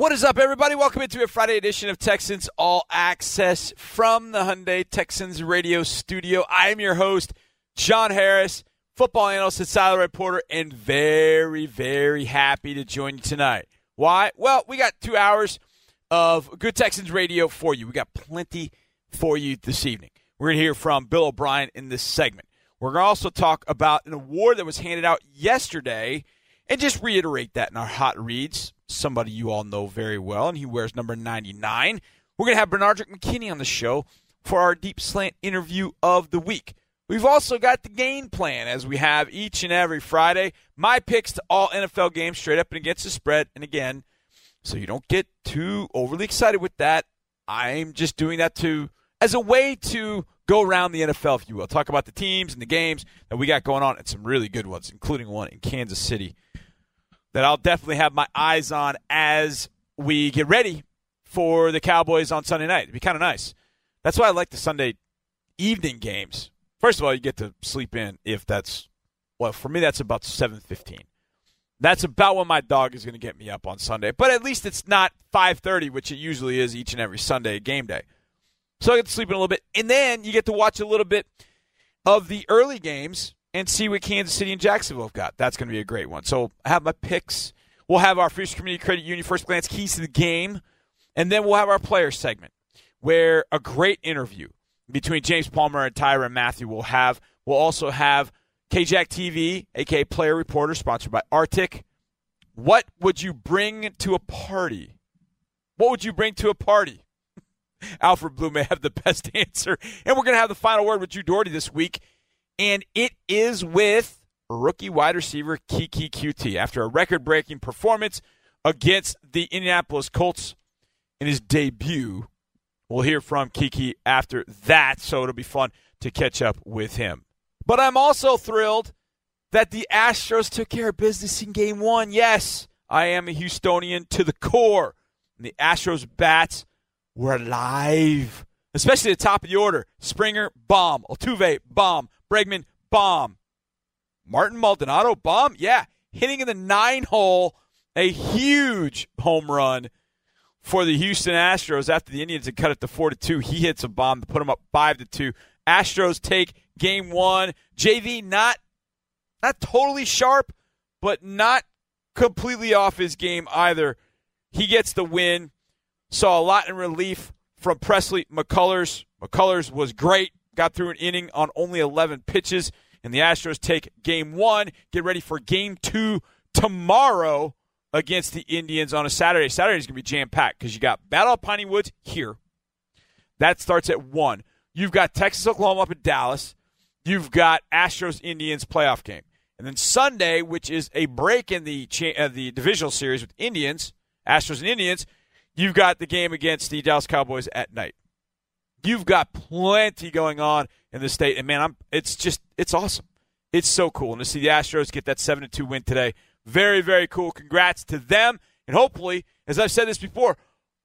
What is up, everybody? Welcome into a Friday edition of Texans All Access from the Hyundai Texans radio studio. I am your host, John Harris, football analyst and sideline reporter, and very, very happy to join you tonight. Why? Well, we got two hours of good Texans radio for you. We got plenty for you this evening. We're going to hear from Bill O'Brien in this segment. We're going to also talk about an award that was handed out yesterday and just reiterate that in our hot reads somebody you all know very well, and he wears number 99. We're going to have Benardrick McKinney on the show for our deep slant interview of the week. We've also got the game plan as we have each and every Friday. My picks to all NFL games straight up and against the spread. And again, so you don't get too overly excited with that, I'm just doing that to as a way to go around the NFL, if you will. Talk about the teams and the games that we got going on and some really good ones, including one in Kansas City that I'll definitely have my eyes on as we get ready for the Cowboys on Sunday night. It'd be kind of nice. That's why I like the Sunday evening games. First of all, you get to sleep in if that's well for me that's about 7:15. That's about when my dog is going to get me up on Sunday. But at least it's not 5:30, which it usually is each and every Sunday game day. So I get to sleep in a little bit and then you get to watch a little bit of the early games and see what Kansas City and Jacksonville have got. That's going to be a great one. So I have my picks. We'll have our Future Community Credit Union first glance keys to the game, and then we'll have our player segment where a great interview between James Palmer and Tyrann Mathieu will have. We'll also have KJack TV, aka Player Reporter, sponsored by Arctic. What would you bring to a party? What would you bring to a party? Alfred Blue may have the best answer. And we're going to have the final word with Drew Dougherty this week and it is with rookie wide receiver Keke Coutee after a record breaking performance against the Indianapolis Colts in his debut. We'll hear from Kiki after that, so it'll be fun to catch up with him. But I'm also thrilled that the Astros took care of business in game one. Yes, I am a Houstonian to the core. And the Astros bats were alive, especially the top of the order. Springer, bomb. Altuve, bomb. Bregman, bomb. Martin Maldonado, bomb. Yeah, hitting in the nine hole, a huge home run for the Houston Astros after the Indians had cut it to four to two. He hits a bomb to put them up five to two. Astros take game one. JV not not totally sharp, but not completely off his game either. He gets the win. Saw a lot in relief from Pressly McCullers. McCullers was great got through an inning on only 11 pitches. And the Astros take game one. Get ready for game two tomorrow against the Indians on a Saturday. Saturday is going to be jam packed because you got Battle of Piney Woods here. That starts at 1. You've got Texas Oklahoma up in Dallas. You've got Astros Indians playoff game. And then Sunday, which is a break in the cha- uh, the divisional series with Indians, Astros and Indians, you've got the game against the Dallas Cowboys at night you've got plenty going on in the state, and man, I'm it's just it's awesome. It's so cool, and to see the Astros get that seven to two win today, very very cool. Congrats to them, and hopefully, as I've said this before,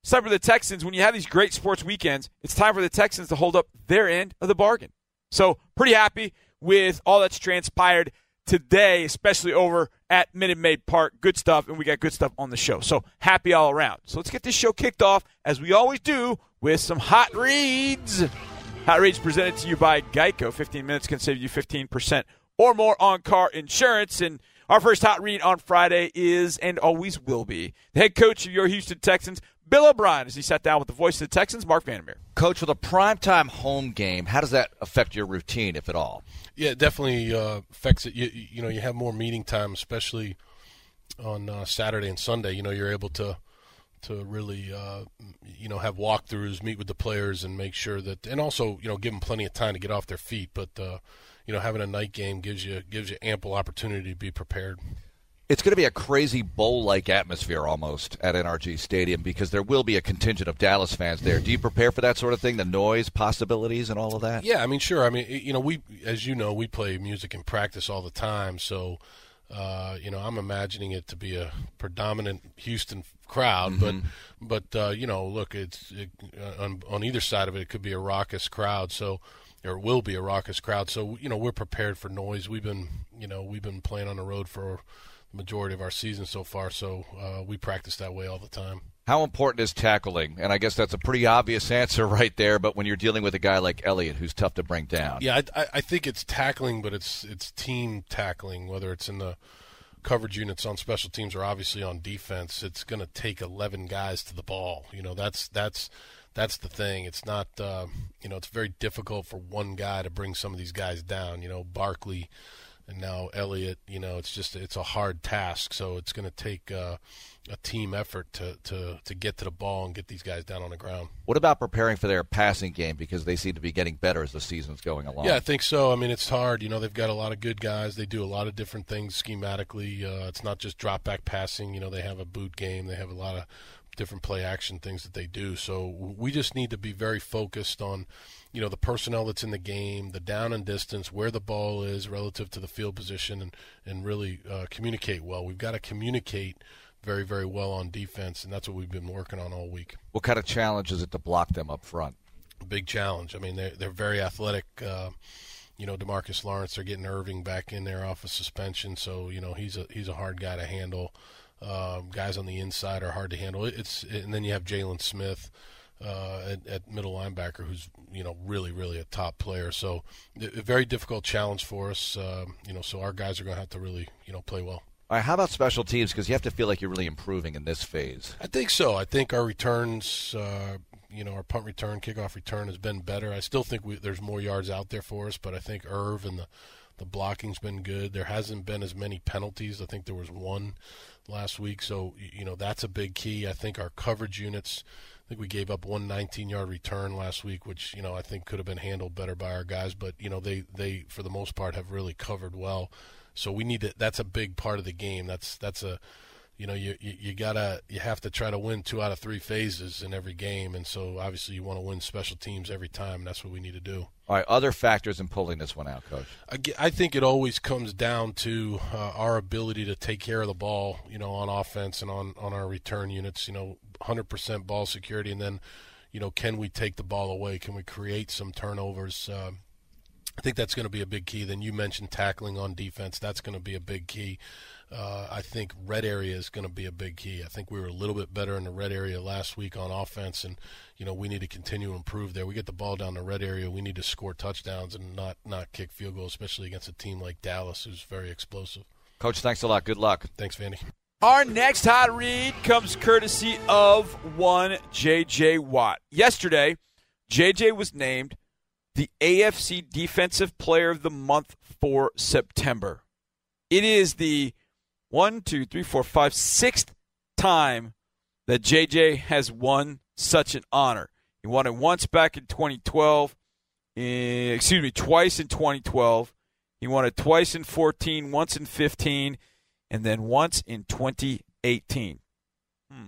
it's time for the Texans. When you have these great sports weekends, it's time for the Texans to hold up their end of the bargain. So pretty happy with all that's transpired today, especially over at Minute Maid Park. Good stuff, and we got good stuff on the show. So happy all around. So let's get this show kicked off as we always do with some hot reads. Hot reads presented to you by Geico. 15 minutes can save you 15% or more on car insurance. And our first hot read on Friday is and always will be the head coach of your Houston Texans, Bill O'Brien, as he sat down with the voice of the Texans, Marc Vandermeer. Coach, with a primetime home game, how does that affect your routine, if at all? Yeah, it definitely uh, affects it. You, you know, you have more meeting time, especially on uh, Saturday and Sunday. You know, you're able to to really uh, you know have walkthroughs, meet with the players, and make sure that, and also you know give them plenty of time to get off their feet. But uh, you know having a night game gives you gives you ample opportunity to be prepared. It's going to be a crazy bowl-like atmosphere almost at NRG Stadium because there will be a contingent of Dallas fans there. Do you prepare for that sort of thing, the noise possibilities and all of that? Yeah, I mean, sure. I mean, you know, we as you know, we play music in practice all the time, so uh, you know, I'm imagining it to be a predominant Houston crowd, mm-hmm. but but uh, you know, look, it's it, uh, on on either side of it, it could be a raucous crowd. So or will be a raucous crowd. So you know, we're prepared for noise. We've been you know we've been playing on the road for the majority of our season so far. So uh, we practice that way all the time. How important is tackling? And I guess that's a pretty obvious answer right there. But when you're dealing with a guy like Elliott, who's tough to bring down, yeah, I, I think it's tackling, but it's it's team tackling. Whether it's in the coverage units on special teams are obviously on defense, it's going to take 11 guys to the ball. You know, that's that's that's the thing. It's not, uh, you know, it's very difficult for one guy to bring some of these guys down. You know, Barkley and now Elliott. You know, it's just it's a hard task. So it's going to take uh, a team effort to, to to get to the ball and get these guys down on the ground. What about preparing for their passing game because they seem to be getting better as the season's going along? Yeah, I think so. I mean, it's hard. You know, they've got a lot of good guys. They do a lot of different things schematically. Uh, it's not just drop back passing. You know, they have a boot game. They have a lot of different play action things that they do. So we just need to be very focused on you know the personnel that's in the game, the down and distance, where the ball is relative to the field position, and and really uh, communicate well. We've got to communicate very very well on defense, and that's what we've been working on all week. What kind of challenge is it to block them up front? Big challenge. I mean, they're they're very athletic. Uh, you know, Demarcus Lawrence. They're getting Irving back in there off of suspension, so you know he's a he's a hard guy to handle. Um, guys on the inside are hard to handle. It's and then you have Jaylon Smith uh, at, at, middle linebacker, who's you know really really a top player. So a very difficult challenge for us. Uh, you know, so our guys are going to have to really you know play well. All right, how about special teams? Because you have to feel like you're really improving in this phase. I think so. I think our returns, uh, you know, our punt return, kickoff return has been better. I still think we, there's more yards out there for us, but I think Irv and the the blocking's been good. There hasn't been as many penalties. I think there was one last week, so you know that's a big key. I think our coverage units I think we gave up one 19-yard return last week, which you know I think could have been handled better by our guys. But you know they they for the most part have really covered well. So we need to. That's a big part of the game. That's that's a you know you, you, you gotta you have to try to win two out of three phases in every game and so obviously you want to win special teams every time and that's what we need to do all right other factors in pulling this one out coach i, I think it always comes down to uh, our ability to take care of the ball you know on offense and on on our return units you know 100% ball security and then you know can we take the ball away can we create some turnovers uh, I think that's going to be a big key. Then you mentioned tackling on defense. That's going to be a big key. Uh, I think red area is going to be a big key. I think we were a little bit better in the red area last week on offense, and you know we need to continue to improve there. We get the ball down the red area, we need to score touchdowns and not not kick field goals, especially against a team like Dallas, who's very explosive. Coach, thanks a lot. Good luck. Thanks, Vandy. Our next hot read comes courtesy of one J.J. Watt. Yesterday, J.J. was named the AFC Defensive Player of the Month for September. It is the one, two, three, four, five, sixth time that JJ has won such an honor. He won it once back in 2012. Eh, excuse me, twice in 2012. He won it twice in 14, once in 15, and then once in 2018. Hmm.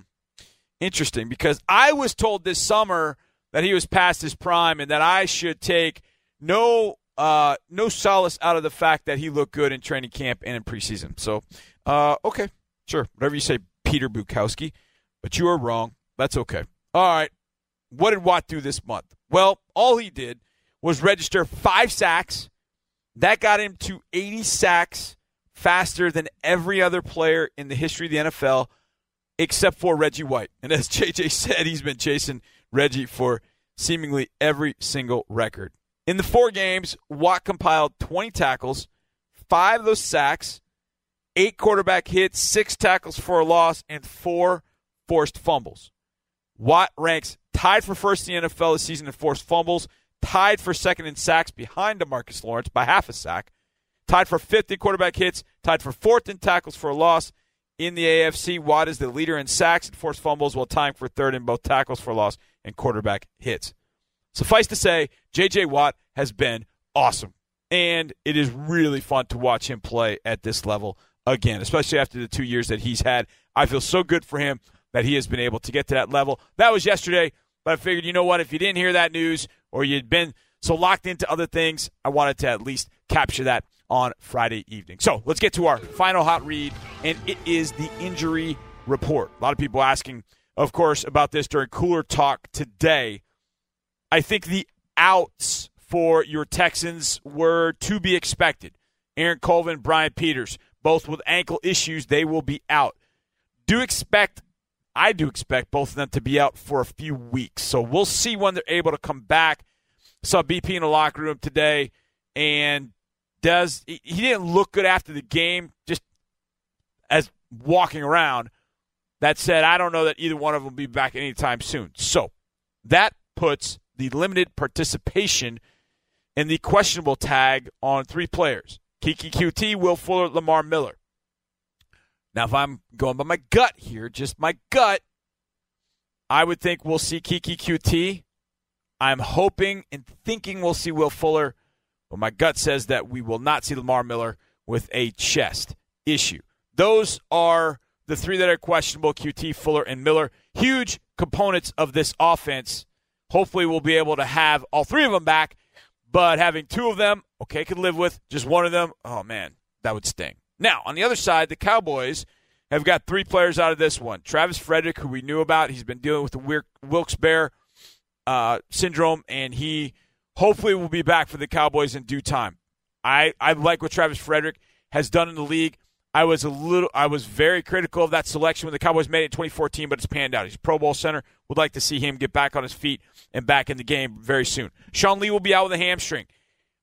Interesting, because I was told this summer that he was past his prime and that I should take no uh, no solace out of the fact that he looked good in training camp and in preseason. So, uh, okay, sure, whatever you say, Peter Bukowski, but you are wrong. That's okay. All right, what did Watt do this month? Well, all he did was register five sacks. That got him to 80 sacks faster than every other player in the history of the NFL, except for Reggie White. And as JJ said, he's been chasing Reggie for seemingly every single record. In the four games, Watt compiled 20 tackles, five of those sacks, eight quarterback hits, six tackles for a loss, and four forced fumbles. Watt ranks tied for first in the NFL this season in forced fumbles, tied for second in sacks behind Demarcus Lawrence by half a sack, tied for fifth in quarterback hits, tied for fourth in tackles for a loss. In the AFC, Watt is the leader in sacks and forced fumbles, while tying for third in both tackles for loss and quarterback hits. Suffice to say, J.J. Watt has been awesome. And it is really fun to watch him play at this level again, especially after the two years that he's had. I feel so good for him that he has been able to get to that level. That was yesterday, but I figured, you know what, if you didn't hear that news or you'd been so locked into other things, I wanted to at least capture that on Friday evening. So let's get to our final hot read, and it is the injury report. A lot of people asking, of course, about this during Cooler Talk today. I think the outs for your Texans were to be expected. Aaron Colvin, Brian Peters, both with ankle issues. They will be out. Do expect, I do expect both of them to be out for a few weeks. So we'll see when they're able to come back. Saw BP in the locker room today, and does he didn't look good after the game, just as walking around. That said, I don't know that either one of them will be back anytime soon. So that puts the limited participation and the questionable tag on three players Keke Coutee, Will Fuller, Lamar Miller. Now, if I'm going by my gut here, just my gut, I would think we'll see Keke Coutee. I'm hoping and thinking we'll see Will Fuller, but my gut says that we will not see Lamar Miller with a chest issue. Those are the three that are questionable Coutee, Fuller, and Miller. Huge components of this offense. Hopefully, we'll be able to have all three of them back, but having two of them, okay, could live with. Just one of them, oh man, that would sting. Now, on the other side, the Cowboys have got three players out of this one. Travis Frederick, who we knew about, he's been dealing with the Wilkes Bear uh, syndrome, and he hopefully we'll be back for the Cowboys in due time. I, I like what Travis Frederick has done in the league. I was a little, I was very critical of that selection when the Cowboys made it in 2014, but it's panned out. He's a Pro Bowl center. Would like to see him get back on his feet and back in the game very soon. Sean Lee will be out with a hamstring.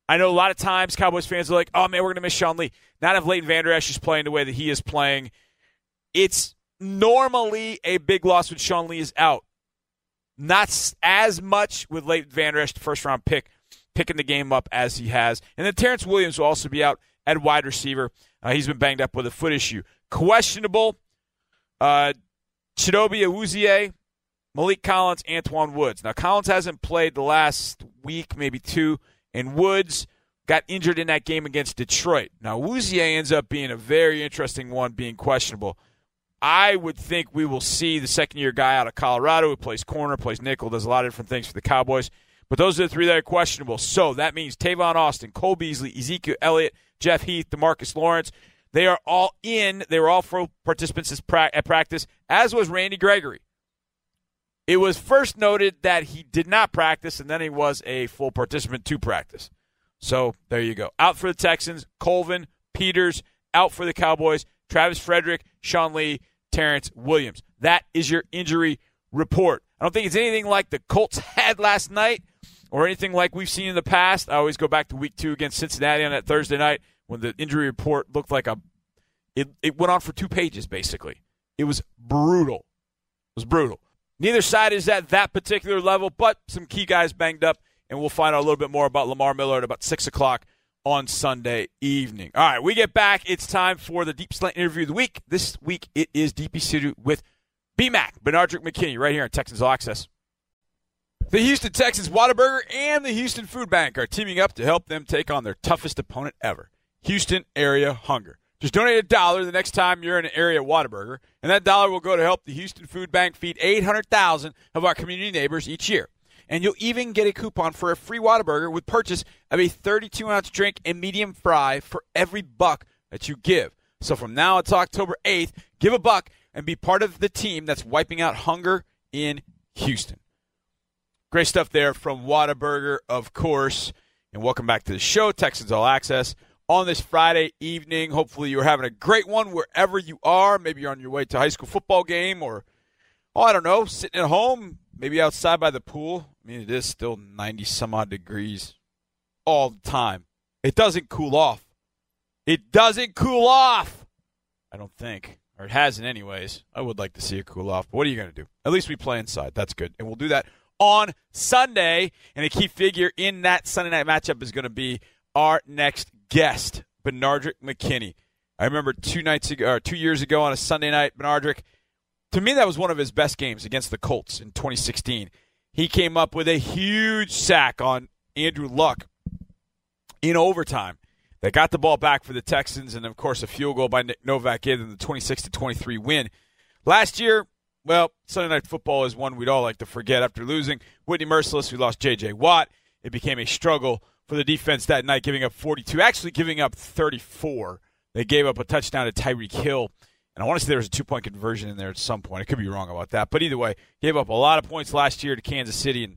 I know a lot of times Cowboys fans are like, "Oh man, we're going to miss Sean Lee." Not if Leighton Vander Esch is playing the way that he is playing. It's normally a big loss when Sean Lee is out. Not as much with Leighton Van Esch, first round pick, picking the game up as he has. And then Terrance Williams will also be out at wide receiver. Uh, he's been banged up with a foot issue. Questionable. Uh, Chidobe Awuzie, Maliek Collins, Antwaun Woods. Now, Collins hasn't played the last week, maybe two, and Woods got injured in that game against Detroit. Now, Awuzie ends up being a very interesting one, being questionable. I would think we will see the second year guy out of Colorado who plays corner, plays nickel, does a lot of different things for the Cowboys. But those are the three that are questionable. So that means Tavon Austin, Cole Beasley, Ezekiel Elliott, Jeff Heath, Demarcus Lawrence. They are all in. They were all full participants at practice, as was Randy Gregory. It was first noted that he did not practice, and then he was a full participant to practice. So there you go. Out for the Texans, Colvin, Peters, out for the Cowboys, Travis Frederick, Sean Lee, Terrance Williams. That is your injury report. I don't think it's anything like the Colts had last night or anything like we've seen in the past. I always go back to week two against Cincinnati on that Thursday night when the injury report looked like a it, it went on for two pages basically. It was brutal. It was brutal. Neither side is at that particular level, but some key guys banged up, and we'll find out a little bit more about Lamar Miller at about six o'clock on Sunday evening. All right, we get back. It's time for the Deep Slant interview of the week. This week it is Deepi Sidhu with BMAC, Benardrick McKinney, right here on Texans All Access. The Houston Texans Whataburger and the Houston Food Bank are teaming up to help them take on their toughest opponent ever Houston Area Hunger. Just donate a dollar the next time you're in an area Whataburger, and that dollar will go to help the Houston Food Bank feed 800,000 of our community neighbors each year. And you'll even get a coupon for a free Whataburger with purchase of a 32 ounce drink and medium fry for every buck that you give. So from now until October 8th, give a buck and be part of the team that's wiping out hunger in Houston. Great stuff there from Whataburger, of course. And welcome back to the show, Texans All Access, on this Friday evening. Hopefully, you're having a great one wherever you are. Maybe you're on your way to a high school football game or, oh, I don't know, sitting at home, maybe outside by the pool. I mean, it is still 90 some odd degrees all the time. It doesn't cool off. It doesn't cool off. I don't think or it hasn't anyways. I would like to see it cool off. But what are you going to do? At least we play inside. That's good. And we'll do that on Sunday. And a key figure in that Sunday night matchup is going to be our next guest, Benardrick McKinney. I remember two nights ago, or two years ago on a Sunday night, Benardrick, to me, that was one of his best games against the Colts in 2016. He came up with a huge sack on Andrew Luck in overtime they got the ball back for the Texans, and of course, a field goal by Nick Novak gave them the 26 to 23 win. Last year, well, Sunday Night Football is one we'd all like to forget. After losing Whitney Mercilus, we lost J.J. Watt. It became a struggle for the defense that night, giving up 42, actually giving up 34. They gave up a touchdown to Tyreek Hill. And I want to say there was a two point conversion in there at some point. I could be wrong about that. But either way, gave up a lot of points last year to Kansas City, and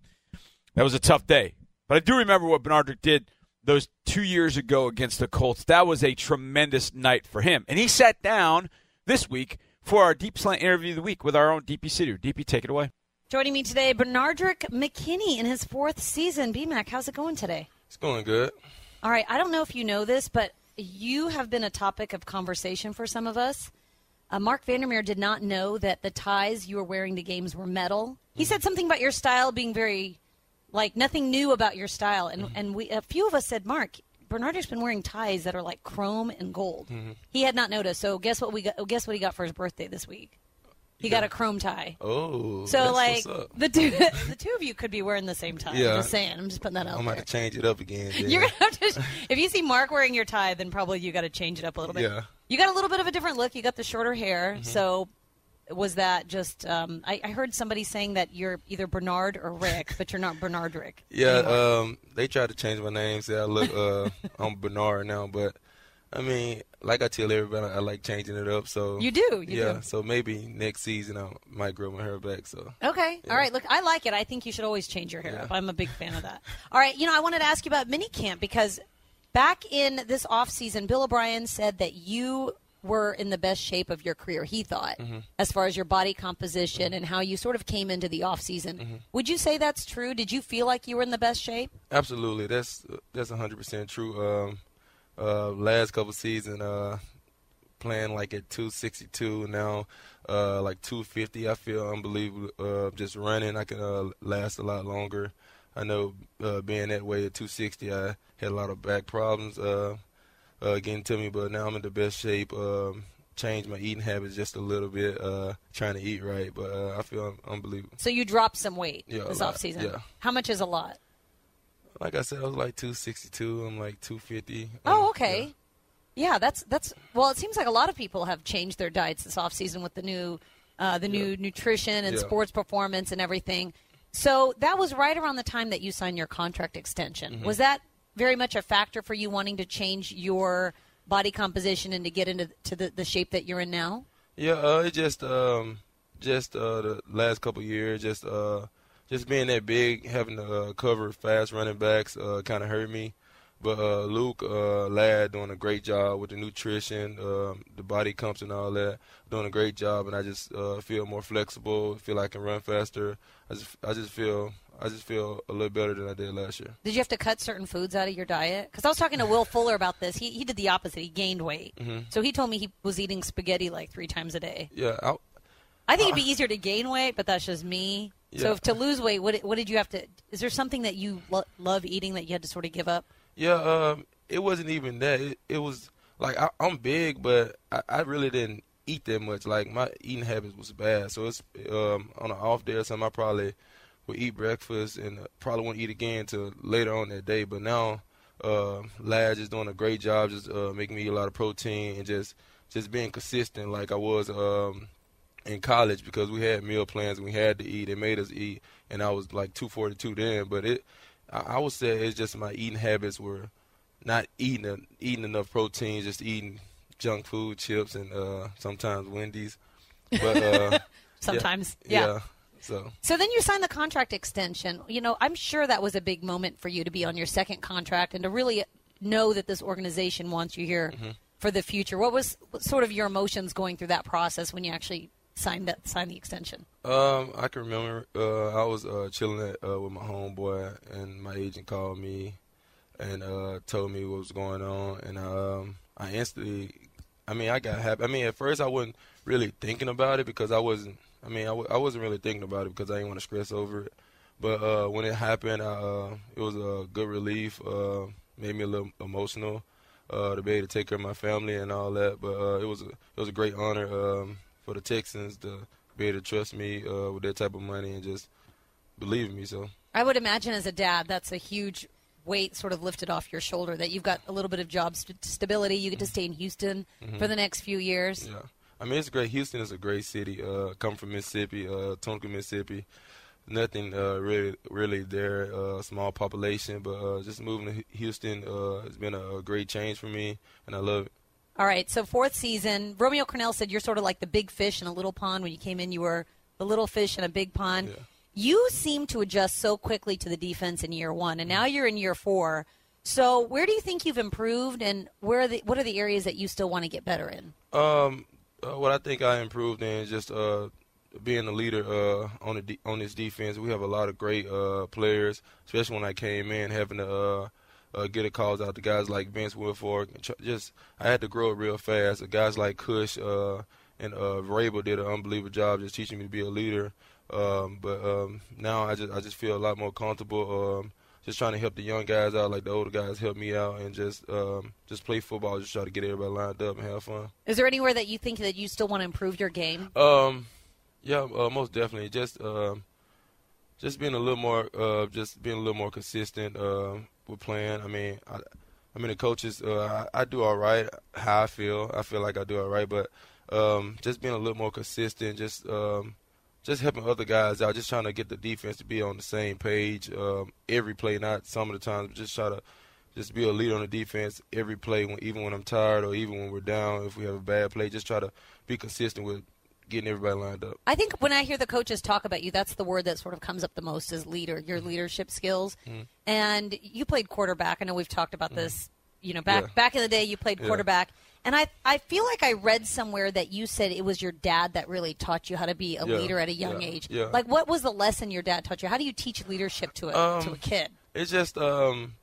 that was a tough day. But I do remember what Benardrick did those two years ago against the Colts. That was a tremendous night for him. And he sat down this week for our Deep Slant interview of the week with our own Deepi Sidhu. DP, take it away. Joining me today, Benardrick McKinney in his fourth season. BMAC, how's it going today? It's going good. All right, I don't know if you know this, but you have been a topic of conversation for some of us. Uh, Marc Vandermeer did not know that the ties you were wearing to games were metal. He said something about your style being very, like nothing new about your style, and and we a few of us said, Marc, Bernardo's been wearing ties that are like chrome and gold. He had not noticed. So guess what we got? Guess what he got for his birthday this week? He got a chrome tie. Oh, So like the two the two of you could be wearing the same tie. Yeah. I'm just saying. I'm just putting that out I'm there. gonna change it up again. then. You're gonna have to. If you see Mark wearing your tie, then probably you got to change it up a little bit. Yeah. You got a little bit of a different look. You got the shorter hair. Mm-hmm. So, was that just? Um, I, I heard somebody saying that you're either Bernard or Rick, but you're not Bernard Rick. yeah, um, they tried to change my name. Say I look, uh, I'm Bernard now, but I mean, like I tell everybody, I like changing it up. So you do. You yeah, do. so maybe next season I might grow my hair back. So Okay. Yeah. All right. Look, I like it. I think you should always change your hair Yeah. up. I'm a big fan of that. All right. You know, I wanted to ask you about mini camp because back in this off season, Bill O'Brien said that you were in the best shape of your career. He thought, Mm-hmm. as far as your body composition and how you sort of came into the off season. Mm-hmm. Would you say that's true? Did you feel like you were in the best shape? absolutely, that's that's 100 percent true. Um, uh, last couple seasons, uh, playing like at 262 now, uh, like 250. I feel unbelievable. Uh, just running, I can uh, last a lot longer. I know uh, being that way at 260, I had a lot of back problems uh, uh, getting to me, but now I'm in the best shape. Um, changed my eating habits just a little bit, uh, trying to eat right, but uh, I feel un- unbelievable. So you dropped some weight Yeah, this off season. Yeah. How much is a lot? Like I said, I was like 262. I'm like 250. Oh, Um, okay. Yeah. that's that's well. It seems like a lot of people have changed their diets this off season with the new uh, the new nutrition and Yeah. sports performance and everything. So that was right around the time that you signed your contract extension. Mm-hmm. Was that very much a factor for you wanting to change your body composition and to get into to the, the shape that you're in now? Yeah, uh, it just um, just uh, the last couple years, just uh, just being that big, having to uh, cover fast running backs, uh, kind of hurt me. But uh, Luke uh, Ladd doing a great job with the nutrition, um, the body comps and all that, doing a great job, and I just uh, feel more flexible, feel I can run faster. I just I just feel I just feel a little better than I did last year. Did you have to cut certain foods out of your diet? Because I was talking to Will Fuller about this. He he did the opposite. He gained weight. Mm-hmm. So he told me he was eating spaghetti like three times a day. Yeah, I, I think it'd be easier to gain weight, but that's just me. So Yeah. if to lose weight, what what did you have to? Is there something that you lo- love eating that you had to sort of give up? Yeah, um, it wasn't even that. It, it was like I, I'm big, but I, I really didn't eat that much. Like my eating habits was bad. So it's um, on an off day or something. I probably would eat breakfast and uh, probably won't eat again till later on that day. But now, uh, Lad is doing a great job, just uh, making me eat a lot of protein and just just being consistent, like I was um, in college because we had meal plans and we had to eat. They made us eat, and I was like 242 then. But it, I, would say it's just my eating habits were not eating eating enough protein, just eating junk food, chips, and uh, sometimes Wendy's. But uh, yeah, Sometimes, yeah. So So then you signed the contract extension. You know, I'm sure that was a big moment for you to be on your second contract and to really know that this organization wants you here Mm-hmm. for the future. What was sort of your emotions going through that process when you actually signed that signed the extension? Um, I can remember uh, I was uh, chilling at, uh, with my homeboy, and my agent called me and uh, told me what was going on, and um, I instantly, I mean, I got happy. I mean, at first I wasn't really thinking about it because I wasn't. I mean, I, w- I wasn't really thinking about it because I didn't want to stress over it. But uh, when it happened, uh, it was a good relief. Made me a little emotional to be able to take care of my family and all that. But it was a it was a great honor um, for the Texans to be able to trust me uh, with that type of money and just believe me. So I would imagine as a dad, that's a huge weight sort of lifted off your shoulder that you've got a little bit of job st- stability. You get to stay in Houston for the next few years. yeah, I mean it's great. Houston is a great city. Uh, come from Mississippi, uh, Tunica, Mississippi. Nothing uh, really really there. Uh, small population, but uh, just moving to Houston uh, has been a great change for me, and I love it. All right, so fourth season, Romeo Crennel said you're sort of like the big fish in a little pond. When you came in, you were the little fish in a big pond. Yeah. You seem to adjust so quickly to the defense in year one, and now you're in year four. So, where do you think you've improved, and where are the what are the areas that you still want to get better in? Um, uh, what I think I improved in is just uh, being a leader uh, on the de- on this defense. We have a lot of great uh, players, especially when I came in, having to uh, get a calls out to guys like Vince Wilfork. Just I had to grow it real fast. The guys like Cush uh, and uh, Vrabel did an unbelievable job just teaching me to be a leader. Um, but um, now I just I just feel a lot more comfortable. Um, just trying to help the young guys out, like the older guys help me out, and just um, just play football, just try to get everybody lined up and have fun. Is there anywhere that you think that you still want to improve your game? Um, yeah, uh, most definitely. Just um, just being a little more, uh, just being a little more consistent uh, with playing. I mean, I, I mean the coaches, uh, I, I do all right. How I feel, I feel like I do all right, but um, just being a little more consistent, just um, just helping other guys out, just trying to get the defense to be on the same page um, every play, not some of the times, but just try to just be a lead on the defense every play, when, even when I'm tired or even when we're down. If we have a bad play, just try to be consistent with getting everybody lined up. I think when I hear the coaches talk about you, that's the word that sort of comes up the most is leader, your leadership skills. Mm-hmm. And you played quarterback. I know we've talked about this. You know, back Yeah. back in the day, you played Yeah. quarterback. And I, I feel like I read somewhere that you said it was your dad that really taught you how to be a Yeah. leader at a young Yeah. age. Yeah. Like, what was the lesson your dad taught you? How do you teach leadership to a to a Um, kid? It's just um,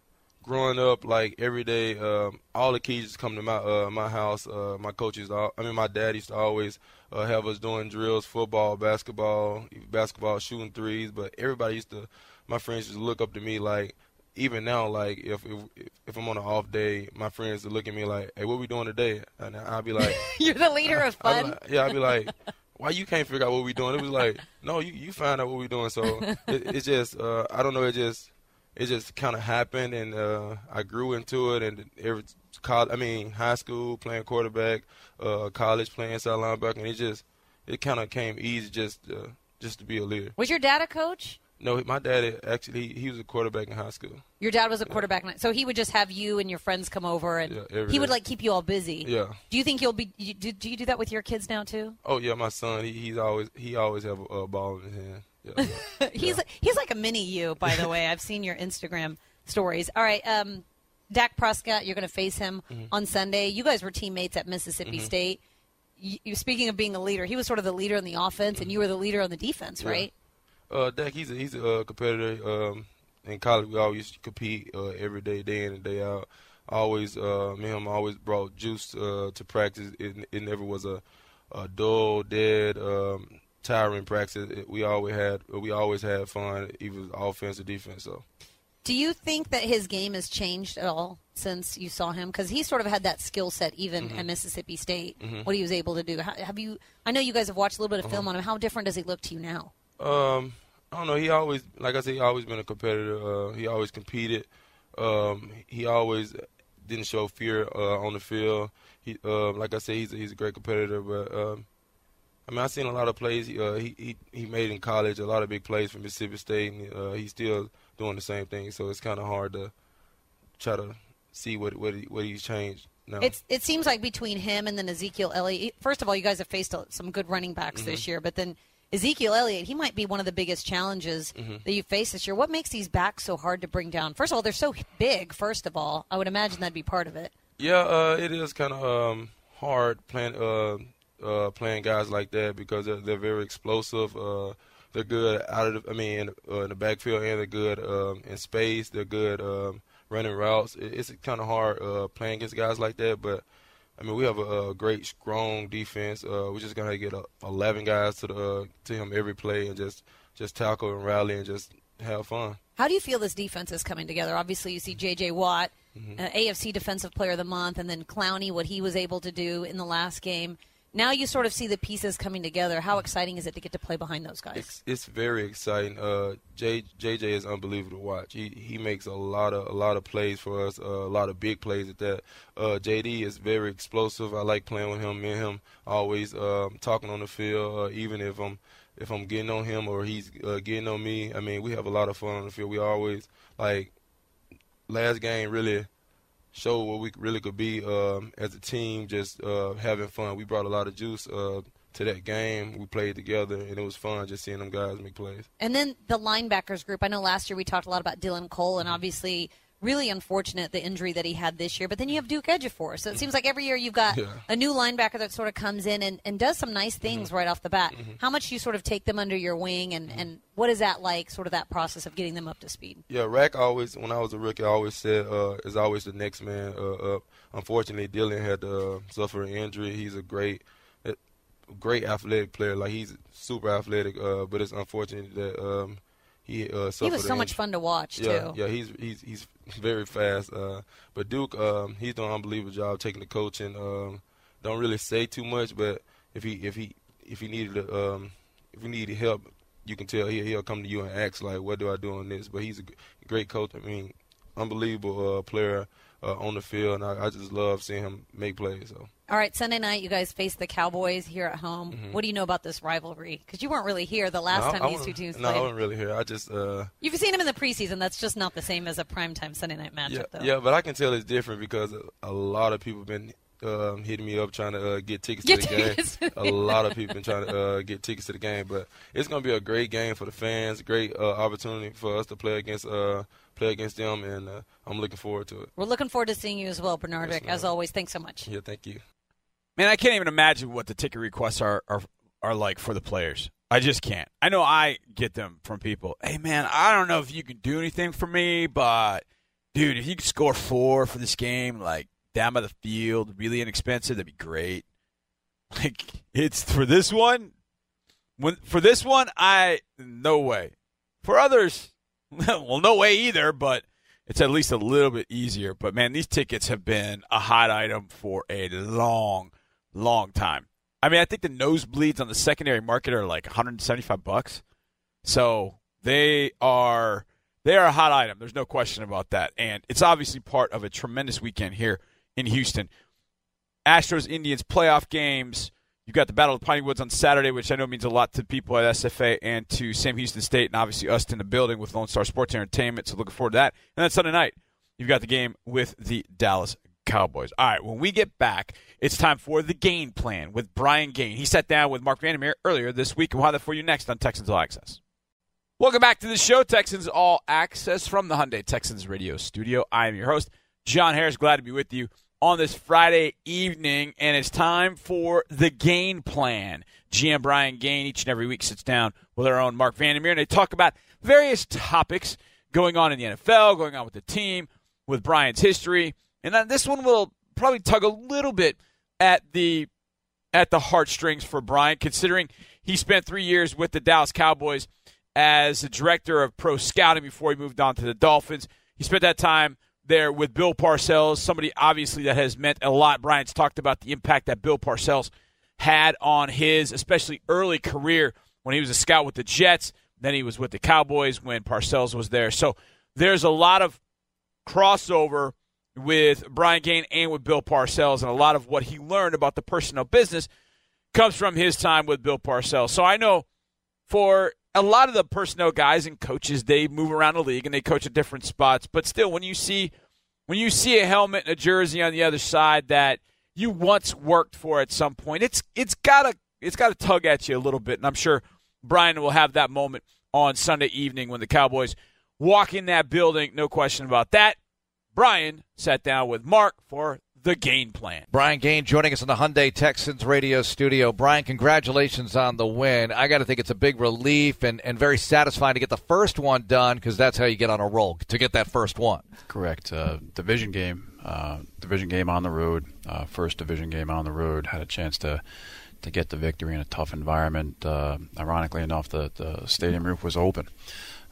growing up like every day. Um, all the kids come to my uh, my house. Uh, my coaches, I mean, my dad used to always uh, have us doing drills, football, basketball, basketball, shooting threes. But everybody used to, my friends used to look up to me like. Even now, like if if, if I'm on an off day, my friends would look at me like, "Hey, what we doing today?" And I'll be like, You're the leader of I'd fun. like- yeah, I'd be like, why you can't figure out what we doing? It was like, no, you you find out what we doing. So it, it's just, uh, I don't know, it just, it just kind of happened, and uh, I grew into it. And every college, I mean, high school playing quarterback, uh, college playing inside linebacker, and it just, it kind of came easy just, uh, just to be a leader. Was your dad a coach? No, my dad actually, he, he was a quarterback in high school. Your dad was a quarterback, so he would just have you and your friends come over, and Yeah, he would like keep you all busy. Yeah. Do you think you'll be? You, do, do you do that with your kids now too? Oh yeah, my son, he, he's always, he always have a, a ball in his hand. Yeah. he's he's like a mini you, by the way. I've seen your Instagram stories. All right, um, Dak Prescott, you're going to face him Mm-hmm. on Sunday. You guys were teammates at Mississippi State. You, you speaking of being a leader, he was sort of the leader in the offense, and you were the leader on the defense, Yeah. right? Uh, Dak, he's a, he's a uh, competitor. Um, in college, we always compete uh, every day, day in and day out. Always, uh, me and him always brought juice uh, to practice. It, it never was a, a dull, dead, um, tiring practice. It, we always had we always had fun, even offense or defense. So. Do you think that his game has changed at all since you saw him? Because he sort of had that skill set even Mm-hmm. at Mississippi State. What he was able to do. How, have you? I know you guys have watched a little bit of Uh-huh. film on him. How different does he look to you now? Um, I don't know. He always, like I said, he always been a competitor. Uh, he always competed. Um, he always didn't show fear uh, on the field. He, uh, like I said, he's a, he's a great competitor. But um, I mean, I've seen a lot of plays uh, he, he he made in college. A lot of big plays for Mississippi State, and uh, he's still doing the same thing. So it's kind of hard to try to see what what he, what he's changed now. It's it seems like between him and then Ezekiel Elliott. First of all, you guys have faced uh, some good running backs Mm-hmm. this year, but then Ezekiel Elliott, he might be one of the biggest challenges Mm-hmm. that you face this year. What makes these backs so hard to bring down? First of all, they're so big. First of all, I would imagine that'd be part of it. Yeah, uh, it is kind of um, hard playing uh, uh, playing guys like that because they're, they're very explosive. They're good out of the, I mean, in, uh, in the backfield and they're good um, in space. They're good um, running routes. It, it's kind of hard uh, playing against guys like that, but I mean, we have a, a great, strong defense. Uh, we're just gonna get uh, 11 guys to the uh, to him every play and just just tackle and rally and just have fun. How do you feel this defense is coming together? Obviously, you see J.J. Watt, Mm-hmm. uh, AFC Defensive Player of the Month, and then Clowney, what he was able to do in the last game. Now you sort of see the pieces coming together. How exciting is it to get to play behind those guys? It's it's very exciting. Uh, J, JJ is unbelievable to watch. He he makes a lot of a lot of plays for us. Uh, a lot of big plays at that. Uh, JD is very explosive. I like playing with him. Me and him always um, talking on the field. Uh, even if I'm if I'm getting on him or he's uh, getting on me. I mean, we have a lot of fun on the field. We always like last game really showed what we really could be um, as a team, just uh, having fun. We brought a lot of juice uh, to that game. We played together, and it was fun just seeing them guys make plays. And then the linebackers group. I know last year we talked a lot about Dylan Cole, Mm-hmm. and obviously really unfortunate the injury that he had this year. But then you have Duke Ejiofor, so it seems like every year you've got Yeah. a new linebacker that sort of comes in and, and does some nice things right off the bat. How much do you sort of take them under your wing, and, and what is that like? Sort of that process of getting them up to speed. Yeah, Rack always, when I was a rookie, I always said uh, is always the next man uh, up. Unfortunately, Dylan had to uh, suffer an injury. He's a great, uh, great athletic player. Like he's super athletic, uh, but it's unfortunate that um, he uh. He was so much fun to watch Yeah, too. yeah, he's he's he's very fast. Uh, but Duke, um, he's doing an unbelievable job taking the coaching. Um, don't really say too much, but if he if he if he needed um, if he needed help, you can tell he he'll come to you and ask like, "What do I do on this?" But he's a great coach. I mean, unbelievable uh, player uh, on the field, and I, I just love seeing him make plays. So. All right, Sunday night you guys face the Cowboys here at home. What do you know about this rivalry? Because you weren't really here the last Mm-hmm. No, time I these two teams No, I played. wasn't really here. I just uh, You've seen them in the preseason. That's just not the same as a primetime Sunday night matchup, yeah, though. yeah, but I can tell it's different because a, lot of people have been um, hitting me up trying to uh, get tickets Get to the game. tickets. a lot of people been trying to uh, get tickets to the game, but it's gonna be a great game for the fans. Great uh, opportunity for us to play against uh, play against them, and uh, I'm looking forward to it. We're looking forward to seeing you as well, Bernard. Yes, as always, thanks so much. Yeah, thank you. Man, I can't even imagine what the ticket requests are, are are like for the players. I just can't. I know I get them from people. Hey, man, I don't know if you can do anything for me, but dude, if you could score four for this game, like down by the field, really inexpensive, that'd be great. Like it's for this one. When for this one, I no way. For others, well, no way either. But it's at least a little bit easier. But man, these tickets have been a hot item for a long, long time. I mean, I think the nosebleeds on the secondary market are like 175 bucks. So they are they are a hot item. There's no question about that. And it's obviously part of a tremendous weekend here in Houston. Astros Indians playoff games. You've got the Battle of Piney Woods on Saturday, which I know means a lot to people at SFA and to Sam Houston State, and obviously us in the building with Lone Star Sports Entertainment. So looking forward to that. And then Sunday night, you've got the game with the Dallas Cowboys. All right, when we get back, it's time for the game plan with Brian Gaine. He sat down with Marc Vandermeer earlier this week, and we'll have that for you next on Texans All Access. Welcome back to the show, Texans All Access from the Hyundai Texans Radio Studio. I am your host, John Harris. Glad to be with you on this Friday evening, and it's time for the game plan. GM Brian Gaine each and every week sits down with our own Marc Vandermeer, and they talk about various topics going on in the NFL, going on with the team, with Brian's history, and then this one will probably tug a little bit at the at the heartstrings for Brian, considering he spent three years with the Dallas Cowboys as the director of pro scouting before he moved on to the Dolphins. He spent that time there with Bill Parcells, somebody obviously that has meant a lot. Brian's talked about the impact that Bill Parcells had on his, especially early career when he was a scout with the Jets. Then he was with the Cowboys when Parcells was there. So there's a lot of crossover with Brian Gaine and with Bill Parcells, and a lot of what he learned about the personnel business comes from his time with Bill Parcells. So I know for a lot of the personnel guys and coaches, they move around the league and they coach at different spots. But still, when you see when you see a helmet and a jersey on the other side that you once worked for at some point, it's it's gotta it's gotta tug at you a little bit. And I'm sure Brian will have that moment on Sunday evening when the Cowboys walk in that building. No question about that. Brian sat down with Marc for the game plan. Brian Gaine joining us in the Hyundai Texans radio studio. Brian, congratulations on the win. I got to think it's a big relief and, and very satisfying to get the first one done because that's how you get on a roll to get that first one. Correct. Uh, division game. Uh, division game on the road. Uh, first division game on the road. Had a chance to to get the victory in a tough environment. Uh, ironically enough, the, the stadium roof was open,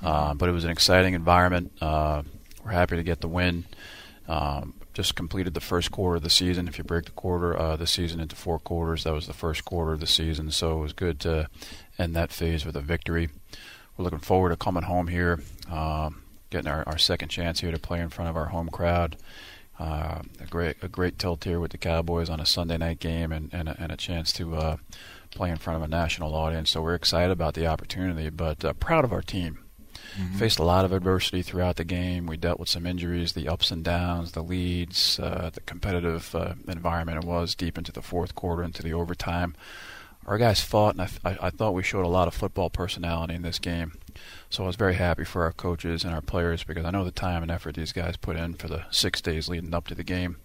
uh, but it was an exciting environment. Uh, we're happy to get the win. Um, just completed the first quarter of the season. If you break the quarter, uh, the season into four quarters, that was the first quarter of the season. So it was good to end that phase with a victory. We're looking forward to coming home here, um, getting our, our second chance here to play in front of our home crowd. Uh, a great a great tilt here with the Cowboys on a Sunday night game, and and a, and a chance to uh, play in front of a national audience. So we're excited about the opportunity, but uh, proud of our team. Faced a lot of adversity throughout the game. We dealt with some injuries, the ups and downs, the leads, uh, the competitive uh, environment it was deep into the fourth quarter, into the overtime. our guys fought, and I, I, thought we showed a lot of football personality in this game. So I was very happy for our coaches and our players because I know the time and effort these guys put in for the six days leading up to the game.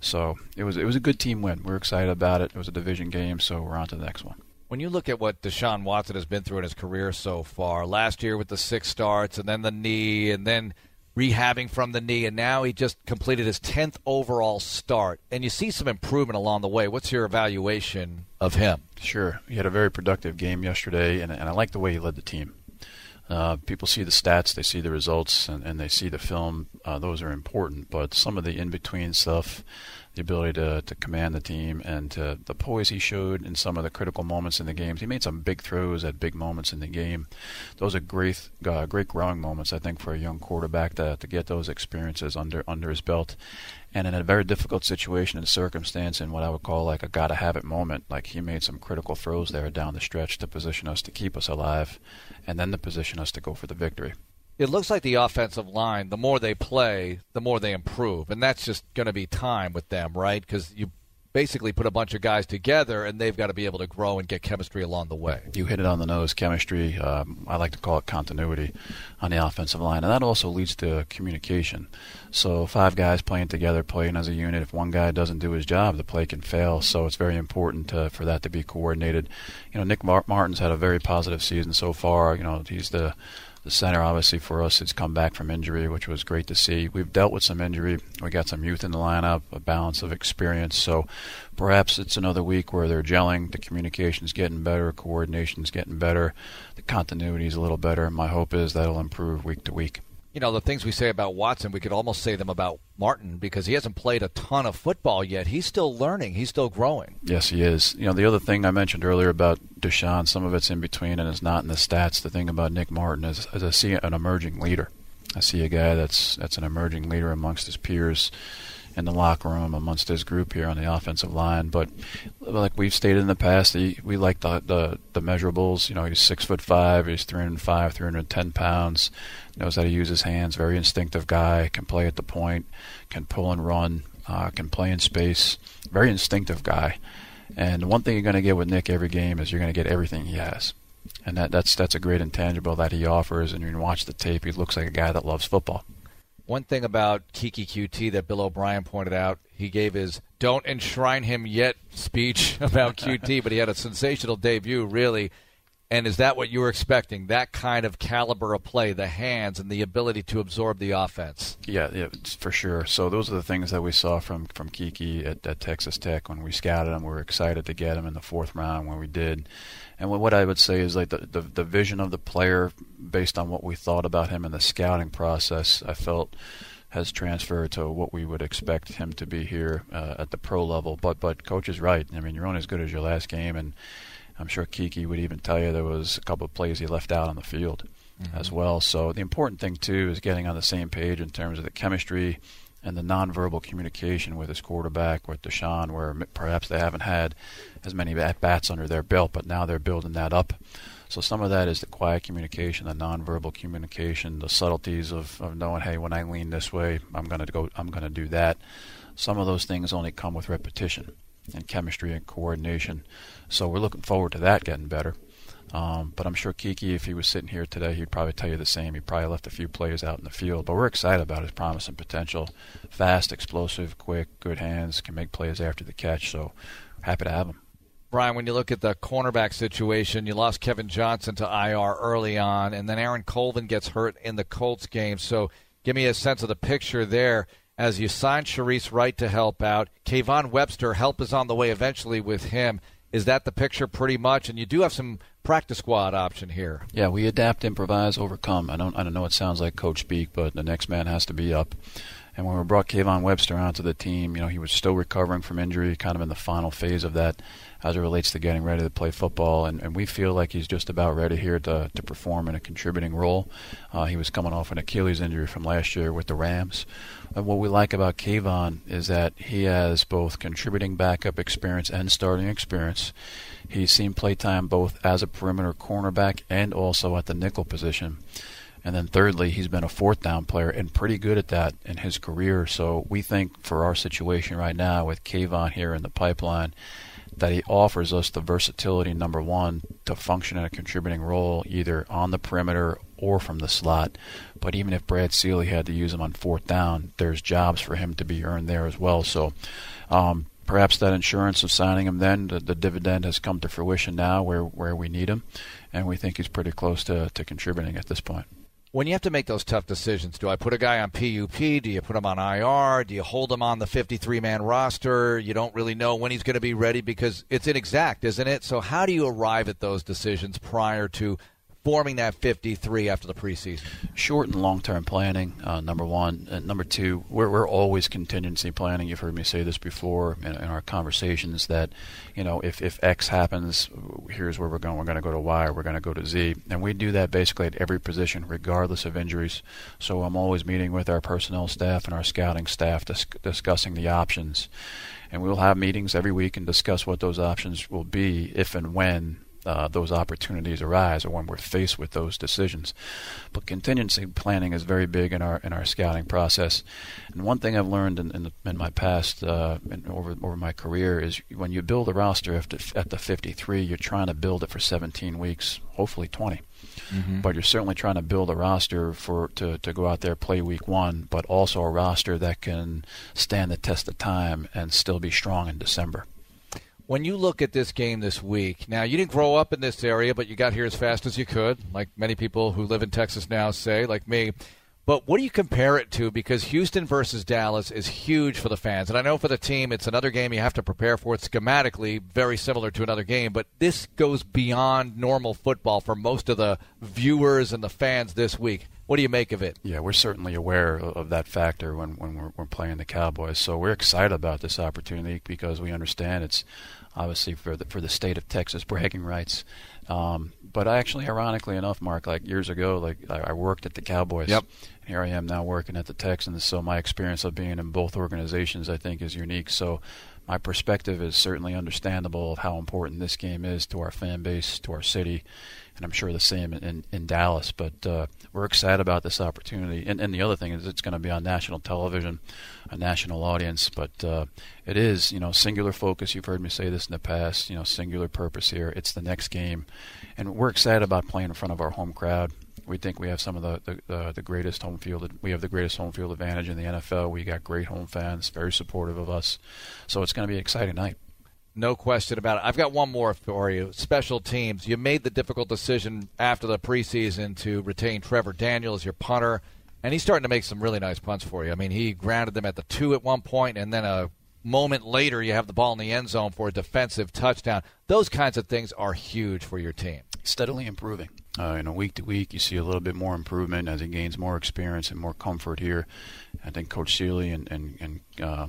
So it was it was a good team win. We are excited about it. It was a division game, so we're on to the next one. When you look at what Deshaun Watson has been through in his career so far, last year with the six starts and then the knee and then rehabbing from the knee, and now he just completed his 10th overall start. And you see some improvement along the way. What's your evaluation of him? Sure. He had a very productive game yesterday, and, and I like the way he led the team. Uh, people see the stats, they see the results, and, and they see the film. Uh, those are important, but some of the in between stuff, the ability to, to command the team and to, the poise he showed in some of the critical moments in the games. He made some big throws at big moments in the game. Those are great, uh, great growing moments, I think, for a young quarterback to, to get those experiences under under his belt. And in a very difficult situation and circumstance, in what I would call like a gotta have it moment, like he made some critical throws there down the stretch to position us to keep us alive, and then to position us to go for the victory it looks like the offensive line, the more they play, the more they improve. And that's just going to be time with them, right? Because you basically put a bunch of guys together and they've got to be able to grow and get chemistry along the way. You hit it on the nose chemistry. Um, I like to call it continuity on the offensive line. And that also leads to communication. So, five guys playing together, playing as a unit. If one guy doesn't do his job, the play can fail. So, it's very important to, for that to be coordinated. You know, Nick Martin's had a very positive season so far. You know, he's the the center, obviously, for us, has come back from injury, which was great to see. We've dealt with some injury. We got some youth in the lineup, a balance of experience. So perhaps it's another week where they're gelling. The communication's getting better, coordination's getting better, the continuity's a little better. My hope is that'll improve week to week you know, the things we say about Watson, we could almost say them about Martin because he hasn't played a ton of football yet. He's still learning. He's still growing. Yes, he is. You know, the other thing I mentioned earlier about Deshaun, some of it's in between and it's not in the stats. The thing about Nick Martin is, is I see an emerging leader. I see a guy that's that's an emerging leader amongst his peers in the locker room amongst his group here on the offensive line. But like we've stated in the past, he, we like the, the the measurables. You know, he's six foot five, he's 305, 310 pounds. Knows how to use his hands. Very instinctive guy. Can play at the point. Can pull and run. Uh, can play in space. Very instinctive guy. And one thing you're going to get with Nick every game is you're going to get everything he has. And that, that's that's a great intangible that he offers. And you can watch the tape, he looks like a guy that loves football. One thing about Keke Coutee that Bill O'Brien pointed out, he gave his "Don't enshrine him yet" speech about QT, but he had a sensational debut, really. And is that what you were expecting? That kind of caliber of play, the hands and the ability to absorb the offense. Yeah, yeah, for sure. So those are the things that we saw from from Keke at, at Texas Tech when we scouted him. We were excited to get him in the fourth round when we did. And what I would say is like the, the, the vision of the player, based on what we thought about him in the scouting process, I felt has transferred to what we would expect him to be here uh, at the pro level. But but coach is right. I mean, you're only as good as your last game, and I'm sure Keke would even tell you there was a couple of plays he left out on the field mm-hmm. as well. So the important thing too is getting on the same page in terms of the chemistry and the nonverbal communication with his quarterback, with Deshaun, where perhaps they haven't had as many at bats under their belt, but now they're building that up. So some of that is the quiet communication, the nonverbal communication, the subtleties of, of knowing, hey, when I lean this way, I'm gonna go, I'm gonna do that. Some of those things only come with repetition and chemistry and coordination. So we're looking forward to that getting better. Um, but I'm sure Keke, if he was sitting here today, he'd probably tell you the same. He probably left a few plays out in the field. But we're excited about his promise and potential. Fast, explosive, quick, good hands, can make plays after the catch. So happy to have him. Brian, when you look at the cornerback situation, you lost Kevin Johnson to IR early on, and then Aaron Colvin gets hurt in the Colts game. So give me a sense of the picture there as you sign Shareece Wright to help out. Kayvon Webster, help is on the way eventually with him. Is that the picture pretty much? And you do have some practice squad option here. Yeah, we adapt, improvise, overcome. I don't I don't know it sounds like coach speak, but the next man has to be up. And when we brought Kayvon Webster onto the team, you know, he was still recovering from injury, kind of in the final phase of that as it relates to getting ready to play football. And, and we feel like he's just about ready here to, to perform in a contributing role. Uh, he was coming off an Achilles injury from last year with the Rams. And what we like about Kayvon is that he has both contributing backup experience and starting experience. He's seen playtime both as a perimeter cornerback and also at the nickel position. And then thirdly, he's been a fourth down player and pretty good at that in his career. So we think for our situation right now with Kayvon here in the pipeline, that he offers us the versatility, number one, to function in a contributing role either on the perimeter or from the slot. But even if Brad Seely had to use him on fourth down, there's jobs for him to be earned there as well. So um, perhaps that insurance of signing him then, the, the, dividend has come to fruition now where, where we need him, and we think he's pretty close to, to contributing at this point when you have to make those tough decisions, do I put a guy on PUP? Do you put him on IR? Do you hold him on the 53 man roster? You don't really know when he's going to be ready because it's inexact, isn't it? So, how do you arrive at those decisions prior to forming that 53 after the preseason? Short and long term planning, uh, number one. And number two, we're, we're always contingency planning. You've heard me say this before in, in, our conversations that, you know, if, if X happens, here's where we're going. We're going to go to Y or we're going to go to Z. And we do that basically at every position, regardless of injuries. So I'm always meeting with our personnel staff and our scouting staff, dis- discussing the options. And we'll have meetings every week and discuss what those options will be if and when uh, those opportunities arise or when we're faced with those decisions. But contingency planning is very big in our in our scouting process. And one thing I've learned in in, the, in my past uh, over over my career is when you build a roster at the, at the 53, you're trying to build it for 17 weeks, hopefully 20. Mm-hmm. But you're certainly trying to build a roster for to, to go out there play week one, but also a roster that can stand the test of time and still be strong in December when you look at this game this week, now you didn't grow up in this area, but you got here as fast as you could, like many people who live in Texas now say, like me. But what do you compare it to? Because Houston versus Dallas is huge for the fans. And I know for the team, it's another game you have to prepare for. It's schematically very similar to another game, but this goes beyond normal football for most of the viewers and the fans this week. What do you make of it? Yeah, we're certainly aware of that factor when, when we're, we're playing the Cowboys. So we're excited about this opportunity because we understand it's obviously for the for the state of Texas bragging rights. Um, but actually, ironically enough, Marc, like years ago, like I, worked at the Cowboys. Yep. Here I am now working at the Texans. So my experience of being in both organizations, I think, is unique. So my perspective is certainly understandable of how important this game is to our fan base, to our city, and I'm sure the same in, in Dallas. But uh, we're excited about this opportunity. And, and the other thing is it's going to be on national television, a national audience. But uh, it is, you know, singular focus. You've heard me say this in the past. You know, singular purpose here. It's the next game, and we're excited about playing in front of our home crowd. We think we have some of the the, uh, the greatest home field. We have the greatest home field advantage in the NFL. We got great home fans, very supportive of us. So it's going to be an exciting night. No question about it. I've got one more for you. Special teams. You made the difficult decision after the preseason to retain Trevor Daniel as your punter, and he's starting to make some really nice punts for you. I mean, he grounded them at the two at one point, and then a moment later, you have the ball in the end zone for a defensive touchdown. Those kinds of things are huge for your team. Steadily improving. Uh, know, week to week, you see a little bit more improvement as he gains more experience and more comfort here. I think Coach Seely and and, and uh,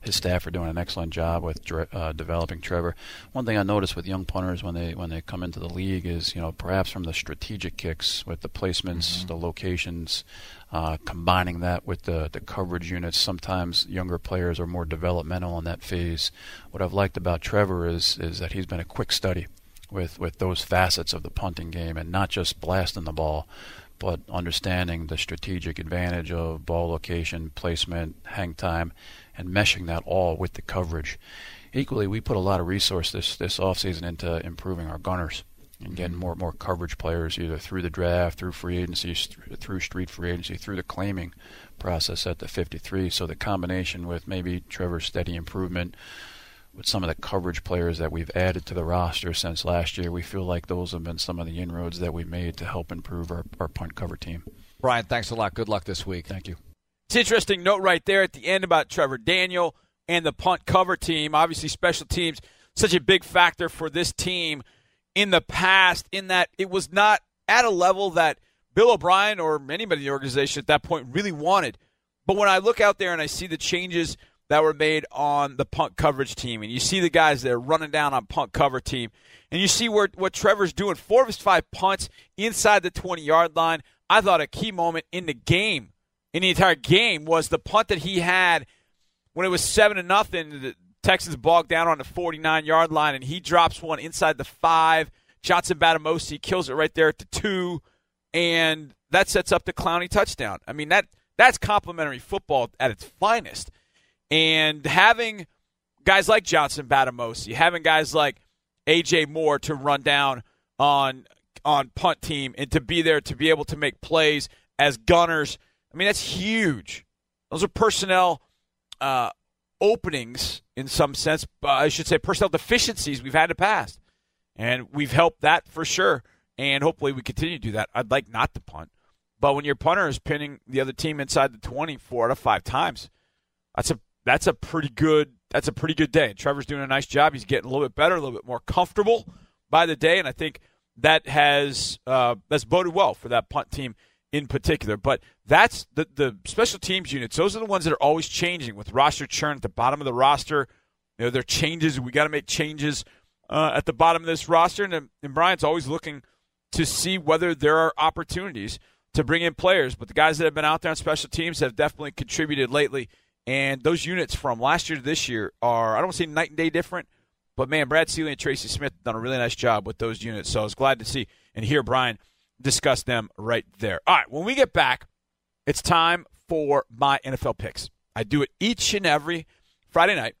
his staff are doing an excellent job with uh, developing Trevor. One thing I notice with young punters when they when they come into the league is you know perhaps from the strategic kicks with the placements, mm-hmm. the locations, uh, combining that with the the coverage units. Sometimes younger players are more developmental in that phase. What I've liked about Trevor is is that he's been a quick study with with those facets of the punting game and not just blasting the ball but understanding the strategic advantage of ball location, placement, hang time, and meshing that all with the coverage. Equally, we put a lot of resource this this offseason into improving our gunners and getting mm-hmm. more more coverage players either through the draft, through free agency, through street free agency, through the claiming process at the 53. So the combination with maybe Trevor's steady improvement with some of the coverage players that we've added to the roster since last year, we feel like those have been some of the inroads that we made to help improve our, our punt cover team. Brian, thanks a lot. Good luck this week. Thank you. It's interesting note right there at the end about Trevor Daniel and the punt cover team. Obviously, special teams such a big factor for this team in the past. In that it was not at a level that Bill O'Brien or anybody in the organization at that point really wanted. But when I look out there and I see the changes that were made on the punt coverage team, and you see the guys that are running down on punt cover team, and you see where what Trevor's doing, four of his five punts inside the 20 yard line. I thought a key moment in the game in the entire game was the punt that he had when it was seven to nothing. The Texans bogged down on the 49 yard line, and he drops one inside the five. Johnson Bademosi kills it right there at the two, and that sets up the Clowney touchdown. I mean that that's complimentary football at its finest, and having guys like Johnson Bademosi, having guys like AJ Moore to run down on on punt team and to be there to be able to make plays as gunners. I mean, that's huge. Those are personnel uh, openings in some sense. Uh, I should say personnel deficiencies we've had in the past, and we've helped that for sure. And hopefully, we continue to do that. I'd like not to punt, but when your punter is pinning the other team inside the twenty four out of five times, that's a that's a pretty good that's a pretty good day. Trevor's doing a nice job. He's getting a little bit better, a little bit more comfortable by the day, and I think that has uh, that's boded well for that punt team in particular. But that's the the special teams units. Those are the ones that are always changing with roster churn at the bottom of the roster. You know, there are changes. We got to make changes uh, at the bottom of this roster, and, and Brian's always looking to see whether there are opportunities to bring in players. But the guys that have been out there on special teams have definitely contributed lately. And those units from last year to this year are, I don't say night and day different, but man, Brad Seely and Tracy Smith done a really nice job with those units. So I was glad to see and hear Brian discuss them right there. All right, when we get back, it's time for my NFL picks. I do it each and every Friday night.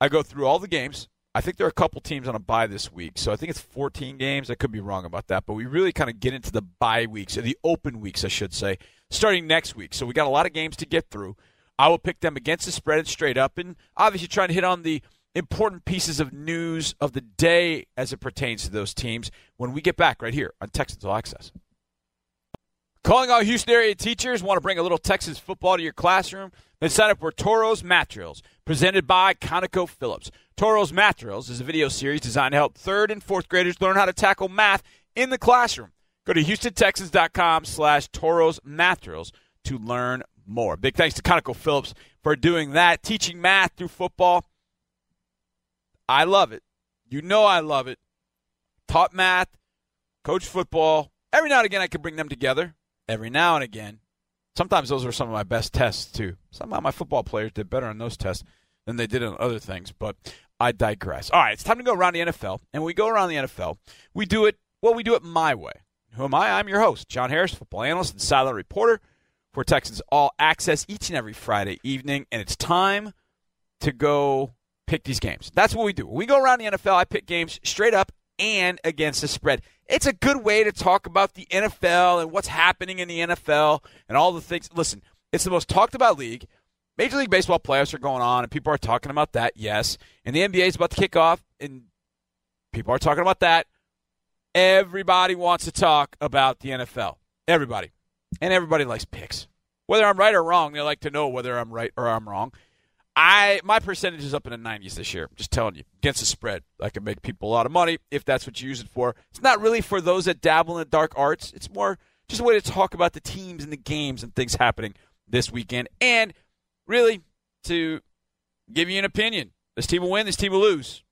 I go through all the games. I think there are a couple teams on a bye this week, so I think it's 14 games. I could be wrong about that, but we really kind of get into the bye weeks, or the open weeks, I should say, starting next week. So we got a lot of games to get through. I will pick them against the spread and straight up, and obviously trying to hit on the important pieces of news of the day as it pertains to those teams when we get back right here on Texans All Access. Calling all Houston area teachers, want to bring a little Texas football to your classroom? Then sign up for Toro's Math Drills, presented by ConocoPhillips. Toro's Math Drills is a video series designed to help third and fourth graders learn how to tackle math in the classroom. Go to HoustonTexans.com slash Toro's Math Drills to learn more. Big thanks to ConocoPhillips for doing that, teaching math through football. I love it. You know I love it. Taught math, coach football. Every now and again, I could bring them together. Every now and again. Sometimes those are some of my best tests, too. Somehow my football players did better on those tests than they did on other things, but I digress. All right, it's time to go around the NFL. And we go around the NFL, we do it, well, we do it my way. Who am I? I'm your host, John Harris, football analyst and sideline reporter for Texans All Access each and every Friday evening. And it's time to go pick these games. That's what we do. We go around the NFL, I pick games straight up and against the spread. It's a good way to talk about the NFL and what's happening in the NFL and all the things. Listen, it's the most talked about league. Major League Baseball playoffs are going on, and people are talking about that, yes. And the NBA is about to kick off, and people are talking about that. Everybody wants to talk about the NFL. Everybody. And everybody likes picks. Whether I'm right or wrong, they like to know whether I'm right or I'm wrong. I my percentage is up in the 90s this year. I'm just telling you, against the spread, I can make people a lot of money if that's what you use it for. It's not really for those that dabble in the dark arts. It's more just a way to talk about the teams and the games and things happening this weekend, and really to give you an opinion. This team will win. This team will lose.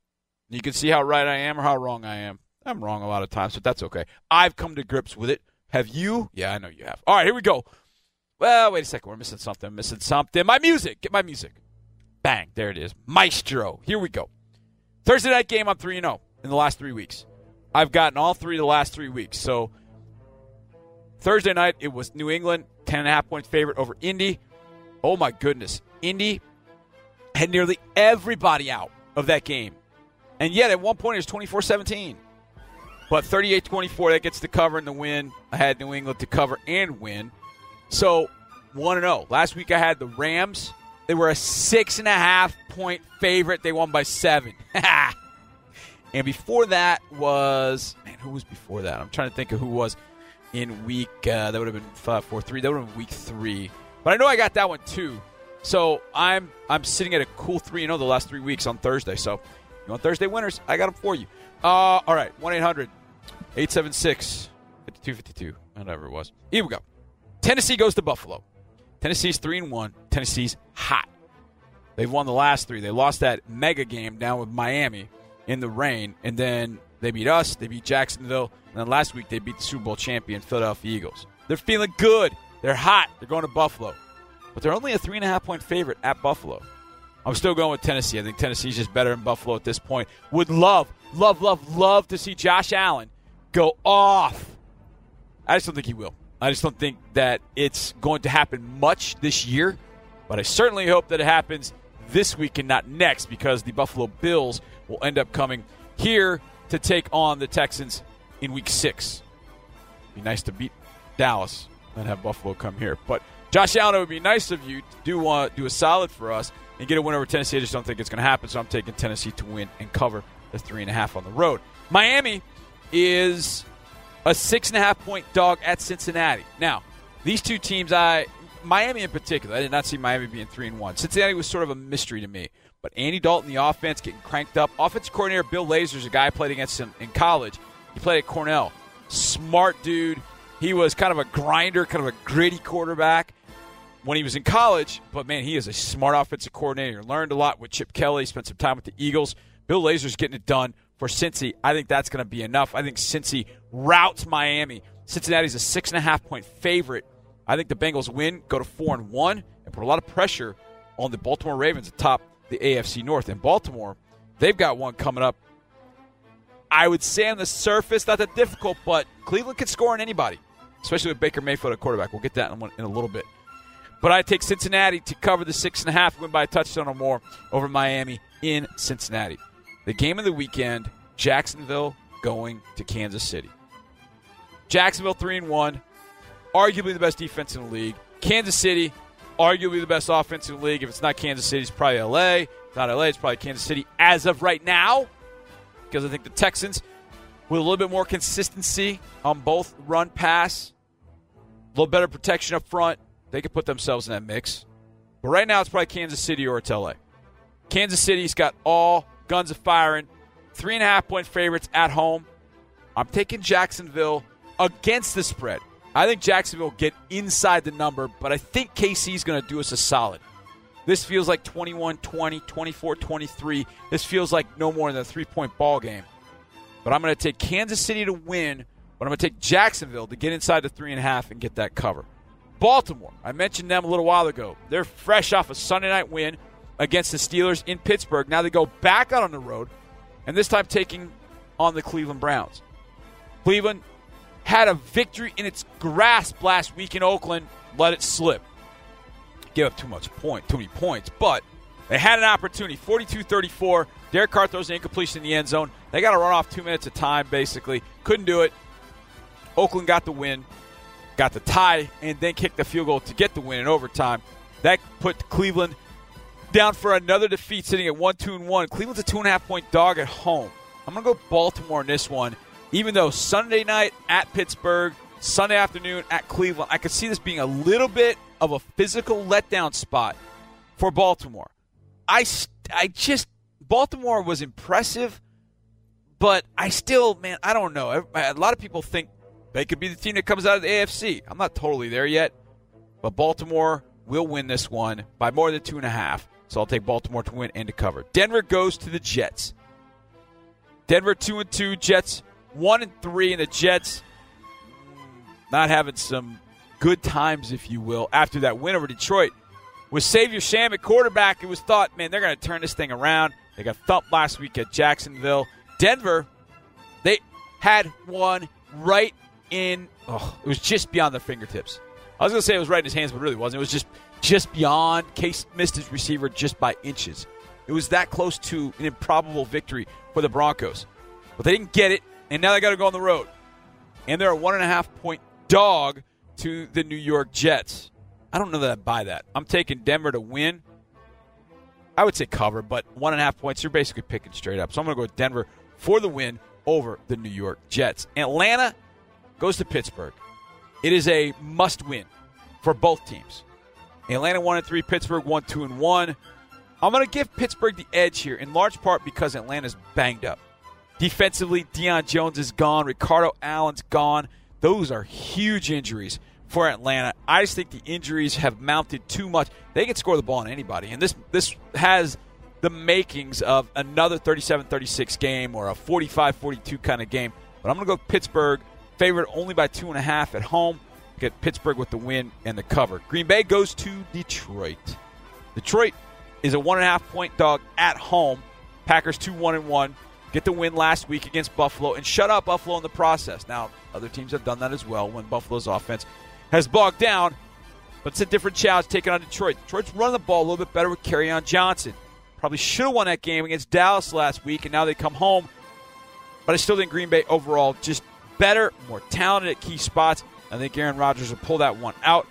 You can see how right I am or how wrong I am. I'm wrong a lot of times, but that's okay. I've come to grips with it. Have you? Yeah, I know you have. All right, here we go. Well, wait a second. We're missing something. missing something. My music. Get my music. Bang, there it is. Maestro. Here we go. Thursday night game, I'm 3 0 in the last three weeks. I've gotten all three the last three weeks. So Thursday night, it was New England, 10.5 point favorite over Indy. Oh my goodness. Indy had nearly everybody out of that game. And yet, at one point, it was 24 17. But 38 24, that gets the cover and the win. I had New England to cover and win. So 1 0. Last week, I had the Rams they were a six and a half point favorite. They won by seven. and before that was man, who was before that? I'm trying to think of who was in week. Uh, that would have been five, four, three. That would have been week three. But I know I got that one too. So I'm I'm sitting at a cool three You know, the last three weeks on Thursday. So you want Thursday winners? I got them for you. Uh, all right, one 876 5252 whatever it was. Here we go. Tennessee goes to Buffalo. Tennessee's three and one. Tennessee's hot. They've won the last three. They lost that mega game down with Miami in the rain, and then they beat us. They beat Jacksonville, and then last week they beat the Super Bowl champion Philadelphia Eagles. They're feeling good. They're hot. They're going to Buffalo, but they're only a three and a half point favorite at Buffalo. I'm still going with Tennessee. I think Tennessee's just better than Buffalo at this point. Would love, love, love, love to see Josh Allen go off. I just don't think he will. I just don't think that it's going to happen much this year, but I certainly hope that it happens this week and not next because the Buffalo Bills will end up coming here to take on the Texans in week six. Be nice to beat Dallas and have Buffalo come here. But Josh Allen, it would be nice of you to do uh, do a solid for us and get a win over Tennessee. I just don't think it's going to happen, so I'm taking Tennessee to win and cover the three and a half on the road. Miami is a six and a half point dog at Cincinnati. Now, these two teams, I Miami in particular, I did not see Miami being three and one. Cincinnati was sort of a mystery to me. But Andy Dalton, the offense, getting cranked up. Offensive coordinator Bill Lazor's a guy I played against him in college. He played at Cornell. Smart dude. He was kind of a grinder, kind of a gritty quarterback when he was in college. But man, he is a smart offensive coordinator. Learned a lot with Chip Kelly. Spent some time with the Eagles. Bill Lazor's getting it done for Cincy. I think that's going to be enough. I think Cincy routes Miami. Cincinnati's a six and a half point favorite. I think the Bengals win, go to four and one, and put a lot of pressure on the Baltimore Ravens atop the AFC North. In Baltimore, they've got one coming up. I would say on the surface, not that difficult, but Cleveland can score on anybody, especially with Baker Mayfield at quarterback. We'll get that in, in a little bit. But I take Cincinnati to cover the six and a half, win by a touchdown or more over Miami in Cincinnati. The game of the weekend: Jacksonville going to Kansas City. Jacksonville three and one, arguably the best defense in the league. Kansas City, arguably the best offense in the league. If it's not Kansas City, it's probably LA. If it's not LA, it's probably Kansas City as of right now, because I think the Texans, with a little bit more consistency on both run pass, a little better protection up front, they could put themselves in that mix. But right now, it's probably Kansas City or it's LA. Kansas City's got all guns of firing. Three and a half point favorites at home. I'm taking Jacksonville against the spread. I think Jacksonville will get inside the number, but I think KC's going to do us a solid. This feels like 21 20, 24 23. This feels like no more than a three point ball game. But I'm going to take Kansas City to win, but I'm going to take Jacksonville to get inside the three and a half and get that cover. Baltimore, I mentioned them a little while ago. They're fresh off a Sunday night win against the Steelers in Pittsburgh. Now they go back out on the road, and this time taking on the Cleveland Browns. Cleveland had a victory in its grasp last week in Oakland, let it slip. Give up too much point, too many points, but they had an opportunity. 42-34. Derek Carr throws an incompletion in the end zone. They got to run off two minutes of time, basically. Couldn't do it. Oakland got the win, got the tie, and then kicked the field goal to get the win in overtime. That put Cleveland down for another defeat, sitting at one, two, and one. Cleveland's a two and a half point dog at home. I'm gonna go Baltimore in this one, even though Sunday night at Pittsburgh, Sunday afternoon at Cleveland, I could see this being a little bit of a physical letdown spot for Baltimore. I, I just Baltimore was impressive, but I still, man, I don't know. A lot of people think they could be the team that comes out of the AFC. I'm not totally there yet, but Baltimore will win this one by more than two and a half. So I'll take Baltimore to win and to cover. Denver goes to the Jets. Denver two and two, Jets one and three, and the Jets mm, not having some good times, if you will, after that win over Detroit. With Xavier Sham at quarterback, it was thought, man, they're going to turn this thing around. They got thumped last week at Jacksonville. Denver, they had one right in. Oh, it was just beyond their fingertips. I was going to say it was right in his hands, but really wasn't. It was just just beyond. Case missed his receiver just by inches. It was that close to an improbable victory for the Broncos. But they didn't get it, and now they got to go on the road. And they're a one and a half point dog to the New York Jets. I don't know that I buy that. I'm taking Denver to win. I would say cover, but one and a half points, you're basically picking straight up. So I'm going to go with Denver for the win over the New York Jets. Atlanta goes to Pittsburgh. It is a must win for both teams. Atlanta one and three, Pittsburgh one two and one. I'm going to give Pittsburgh the edge here in large part because Atlanta's banged up. Defensively, Deion Jones is gone. Ricardo Allen's gone. Those are huge injuries for Atlanta. I just think the injuries have mounted too much. They can score the ball on anybody, and this this has the makings of another 37-36 game or a 45-42 kind of game. But I'm going to go Pittsburgh, favorite only by two and a half at home. Get Pittsburgh with the win and the cover. Green Bay goes to Detroit. Detroit is a one and a half point dog at home. Packers two one and one. Get the win last week against Buffalo and shut out Buffalo in the process. Now, other teams have done that as well when Buffalo's offense has bogged down. But it's a different challenge taking on Detroit. Detroit's running the ball a little bit better with on Johnson. Probably should have won that game against Dallas last week, and now they come home. But I still think Green Bay overall just better, more talented at key spots. I think Aaron Rodgers will pull that one out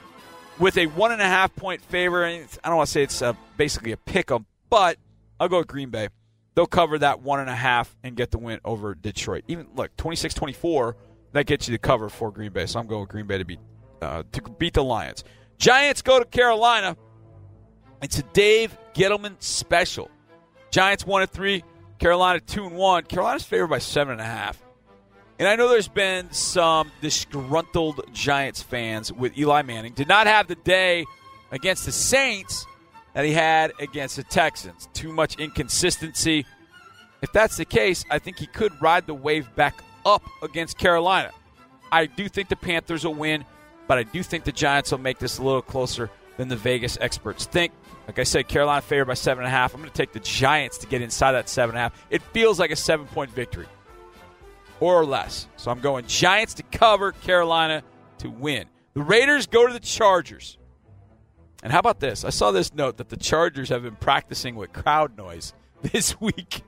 with a one and a half point favor. I don't want to say it's a, basically a pick 'em, but I'll go with Green Bay. They'll cover that one and a half and get the win over Detroit. Even look, 26-24, that gets you the cover for Green Bay. So I'm going with Green Bay to beat uh, to beat the Lions. Giants go to Carolina. It's a Dave Gettleman special. Giants one and three, Carolina two and one. Carolina's favored by seven and a half. And I know there's been some disgruntled Giants fans with Eli Manning. Did not have the day against the Saints that he had against the Texans. Too much inconsistency. If that's the case, I think he could ride the wave back up against Carolina. I do think the Panthers will win, but I do think the Giants will make this a little closer than the Vegas experts think. Like I said, Carolina favored by seven and a half. I'm going to take the Giants to get inside that seven and a half. It feels like a seven point victory or less. So I'm going Giants to cover, Carolina to win. The Raiders go to the Chargers. And how about this? I saw this note that the Chargers have been practicing with crowd noise this week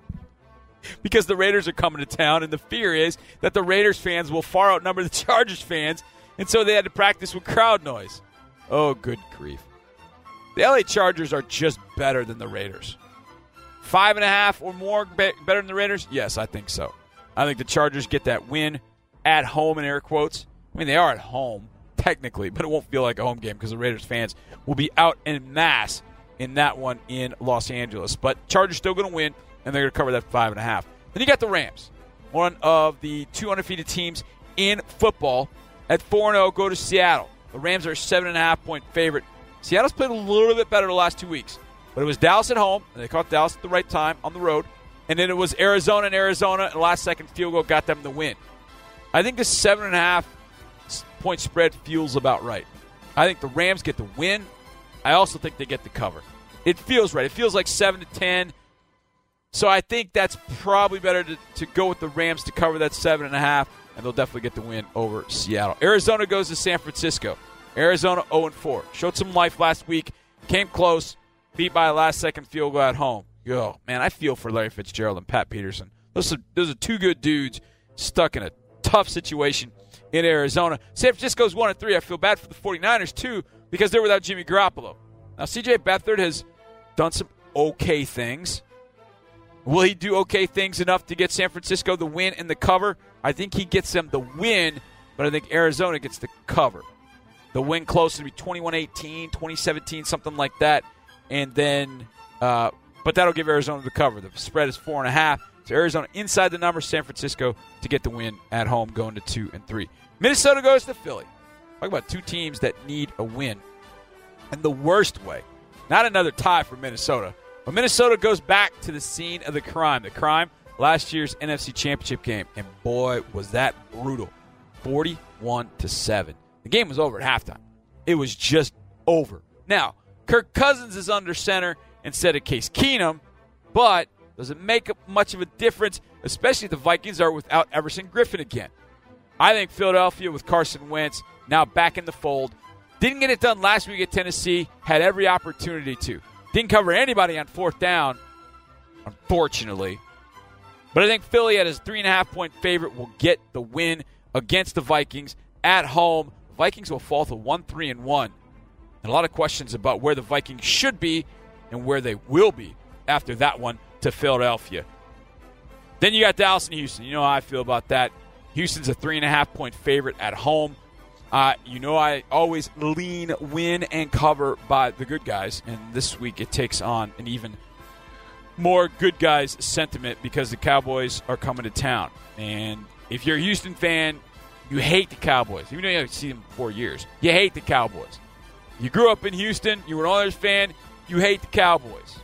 because the Raiders are coming to town, and the fear is that the Raiders fans will far outnumber the Chargers fans, and so they had to practice with crowd noise. Oh, good grief. The LA Chargers are just better than the Raiders. Five and a half or more better than the Raiders? Yes, I think so. I think the Chargers get that win at home in air quotes. I mean, they are at home technically, but it won't feel like a home game because the Raiders fans will be out in mass in that one in Los Angeles. But Chargers still going to win, and they're going to cover that five and a half. Then you got the Rams, one of the two undefeated teams in football. At four zero, oh, go to Seattle. The Rams are a seven and a half point favorite. Seattle's played a little bit better the last two weeks, but it was Dallas at home, and they caught Dallas at the right time on the road and then it was Arizona and Arizona, and last second field goal got them the win. I think the seven and a half point spread feels about right. I think the Rams get the win. I also think they get the cover. It feels right. It feels like seven to ten. So I think that's probably better to, to go with the Rams to cover that seven and a half, and they'll definitely get the win over Seattle. Arizona goes to San Francisco. Arizona 0 4. Showed some life last week. Came close. Beat by a last second field goal at home. Yo, man, I feel for Larry Fitzgerald and Pat Peterson. Those are, those are two good dudes stuck in a tough situation in Arizona. San Francisco's 1 and 3. I feel bad for the 49ers, too, because they're without Jimmy Garoppolo. Now, CJ Beathard has done some okay things. Will he do okay things enough to get San Francisco the win and the cover? I think he gets them the win, but I think Arizona gets the cover. The win close to be 21 18, 2017, something like that. And then uh, but that'll give Arizona the cover. The spread is four and a half. So Arizona inside the number, San Francisco to get the win at home, going to two and three. Minnesota goes to Philly. Talk about two teams that need a win. And the worst way, not another tie for Minnesota, but Minnesota goes back to the scene of the crime. The crime, last year's NFC Championship game. And boy, was that brutal. 41 to 7. The game was over at halftime. It was just over. Now, Kirk Cousins is under center instead of Case Keenum, but does it make much of a difference, especially if the Vikings are without Everson Griffen again? I think Philadelphia with Carson Wentz now back in the fold. Didn't get it done last week at Tennessee, had every opportunity to. Didn't cover anybody on fourth down, unfortunately. But I think Philly at his three and a half point favorite will get the win against the Vikings at home. Vikings will fall to one three and one. And a lot of questions about where the Vikings should be and where they will be after that one to Philadelphia. Then you got Dallas and Houston. You know how I feel about that. Houston's a three and a half point favorite at home. Uh, you know I always lean win and cover by the good guys, and this week it takes on an even more good guys sentiment because the Cowboys are coming to town. And if you're a Houston fan, you hate the Cowboys. Even though you haven't seen them for years, you hate the Cowboys. You grew up in Houston. You were an Oilers fan you hate the Cowboys.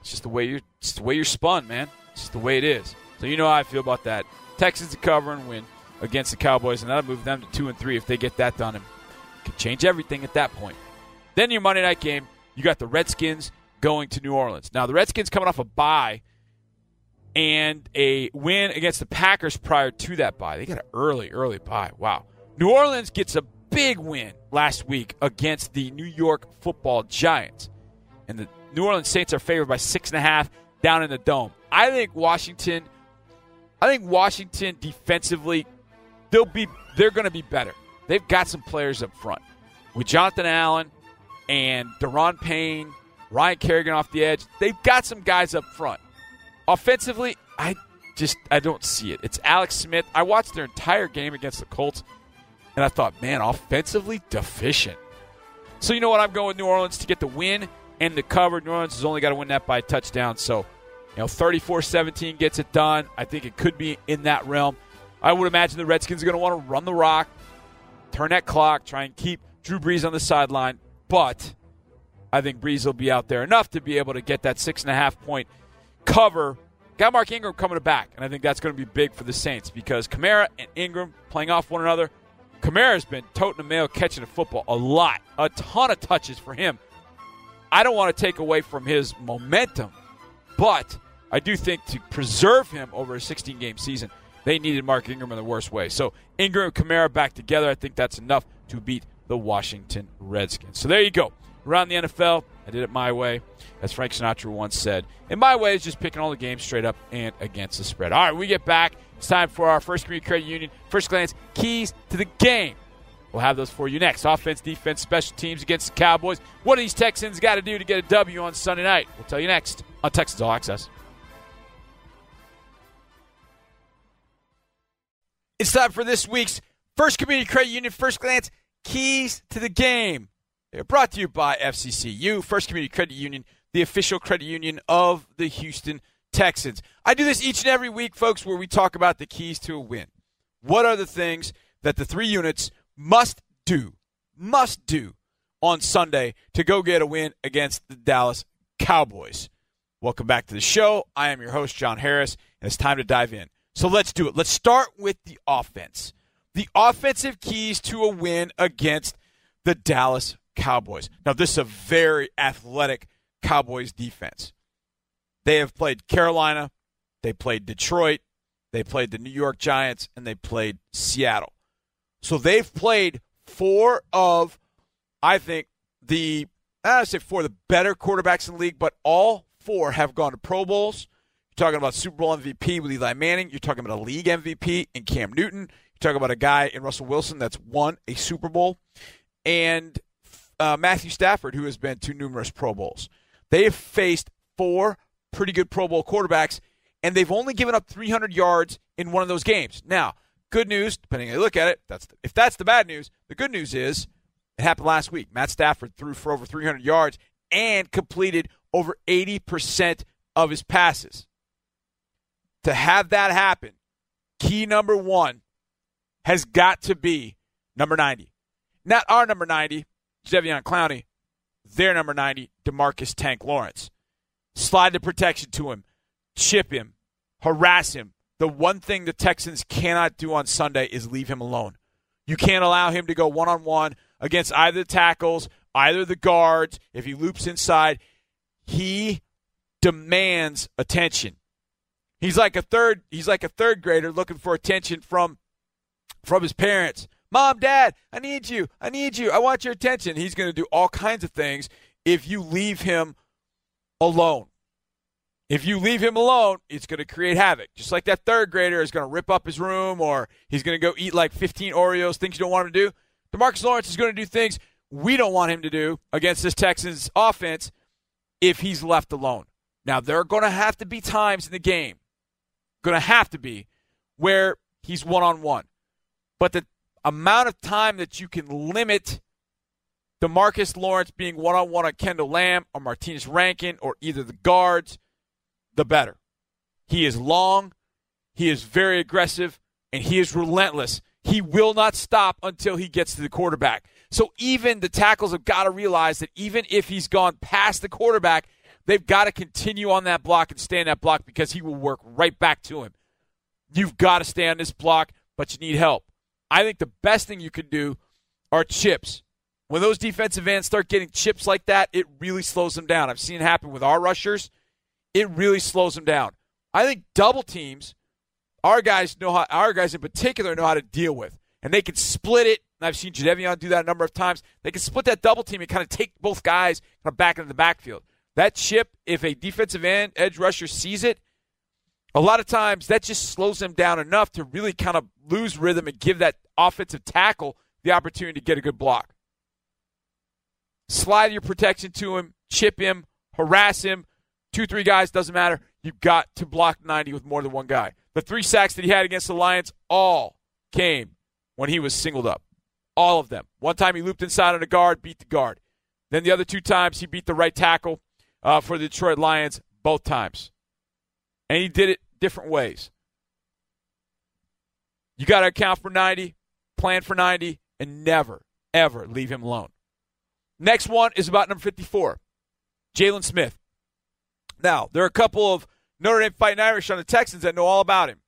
It's just the way you're. It's the way you're spun, man. It's just the way it is. So you know how I feel about that. Texans to cover and win against the Cowboys, and that'll move them to two and three if they get that done. And can change everything at that point. Then your Monday night game, you got the Redskins going to New Orleans. Now the Redskins coming off a bye and a win against the Packers prior to that bye. They got an early, early bye. Wow. New Orleans gets a big win last week against the New York Football Giants, and the New Orleans Saints are favored by six and a half down in the dome. I think Washington. I think Washington defensively, they'll be they're going to be better. They've got some players up front with Jonathan Allen and Da'Ron Payne, Ryan Kerrigan off the edge. They've got some guys up front. Offensively, I just I don't see it. It's Alex Smith. I watched their entire game against the Colts, and I thought, man, offensively deficient. So you know what? I'm going with New Orleans to get the win and the cover. New Orleans has only got to win that by a touchdown. So, you know, 34-17 gets it done. I think it could be in that realm. I would imagine the Redskins are going to want to run the rock, turn that clock, try and keep Drew Brees on the sideline. But I think Brees will be out there enough to be able to get that six and a half point cover. Got Mark Ingram coming back, and I think that's going to be big for the Saints because Kamara and Ingram playing off one another. Kamara's been toting the mail, catching the football a lot, a ton of touches for him. I don't want to take away from his momentum, but I do think to preserve him over a 16 game season, they needed Mark Ingram in the worst way. So Ingram and Kamara back together, I think that's enough to beat the Washington Redskins. So there you go. Around the NFL, I did it my way, as Frank Sinatra once said. And my way is just picking all the games straight up and against the spread. All right, we get back. It's time for our first community credit union first glance keys to the game. We'll have those for you next. Offense, defense, special teams against the Cowboys. What do these Texans got to do to get a W on Sunday night? We'll tell you next on Texans All Access. It's time for this week's First Community Credit Union First Glance Keys to the Game. They're brought to you by FCCU, First Community Credit Union, the official credit union of the Houston Texans. I do this each and every week, folks, where we talk about the keys to a win. What are the things that the three units must do, must do on Sunday to go get a win against the Dallas Cowboys? Welcome back to the show. I am your host, John Harris, and it's time to dive in. So let's do it. Let's start with the offense. The offensive keys to a win against the Dallas Cowboys. Now, this is a very athletic Cowboys defense. They have played Carolina, they played Detroit, they played the New York Giants, and they played Seattle. So they've played four of, I think, the, I say four of the better quarterbacks in the league, but all four have gone to Pro Bowls. You're talking about Super Bowl MVP with Eli Manning. You're talking about a league MVP in Cam Newton. You're talking about a guy in Russell Wilson that's won a Super Bowl. And uh, Matthew Stafford, who has been to numerous Pro Bowls. They have faced four pretty good Pro Bowl quarterbacks, and they've only given up 300 yards in one of those games. Now, good news, depending on how you look at it, that's the, if that's the bad news, the good news is it happened last week. Matt Stafford threw for over 300 yards and completed over 80% of his passes. To have that happen, key number one has got to be number 90. Not our number 90, Jadeveon Clowney, their number 90, Demarcus Tank Lawrence. Slide the protection to him, chip him, harass him. The one thing the Texans cannot do on Sunday is leave him alone. You can't allow him to go one on one against either the tackles, either the guards. If he loops inside, he demands attention. He's like a third. He's like a third grader looking for attention from from his parents. Mom, Dad, I need you. I need you. I want your attention. He's going to do all kinds of things if you leave him alone. If you leave him alone, it's going to create havoc. Just like that third grader is going to rip up his room or he's going to go eat like 15 Oreos, things you don't want him to do. Demarcus Lawrence is going to do things we don't want him to do against this Texans offense if he's left alone. Now, there are going to have to be times in the game, going to have to be, where he's one on one. But the amount of time that you can limit Demarcus Lawrence being one on one on Kendall Lamm or Martinez Rankin or either the guards, the better. He is long, he is very aggressive, and he is relentless. He will not stop until he gets to the quarterback. So even the tackles have got to realize that even if he's gone past the quarterback, they've got to continue on that block and stay on that block because he will work right back to him. You've got to stay on this block, but you need help. I think the best thing you can do are chips. When those defensive ends start getting chips like that, it really slows them down. I've seen it happen with our rushers. It really slows them down. I think double teams, our guys know how our guys in particular know how to deal with. And they can split it and I've seen Jadeveon do that a number of times. They can split that double team and kind of take both guys kind of back into the backfield. That chip, if a defensive end edge rusher sees it, a lot of times that just slows them down enough to really kind of lose rhythm and give that offensive tackle the opportunity to get a good block. Slide your protection to him, chip him, harass him. Two, three guys, doesn't matter. You've got to block 90 with more than one guy. The three sacks that he had against the Lions all came when he was singled up. All of them. One time he looped inside on a guard, beat the guard. Then the other two times he beat the right tackle uh, for the Detroit Lions, both times. And he did it different ways. You got to account for 90, plan for 90, and never, ever leave him alone. Next one is about number 54, Jaylon Smith. Now, there are a couple of Notre Dame Fighting Irish on the Texans that know all about him.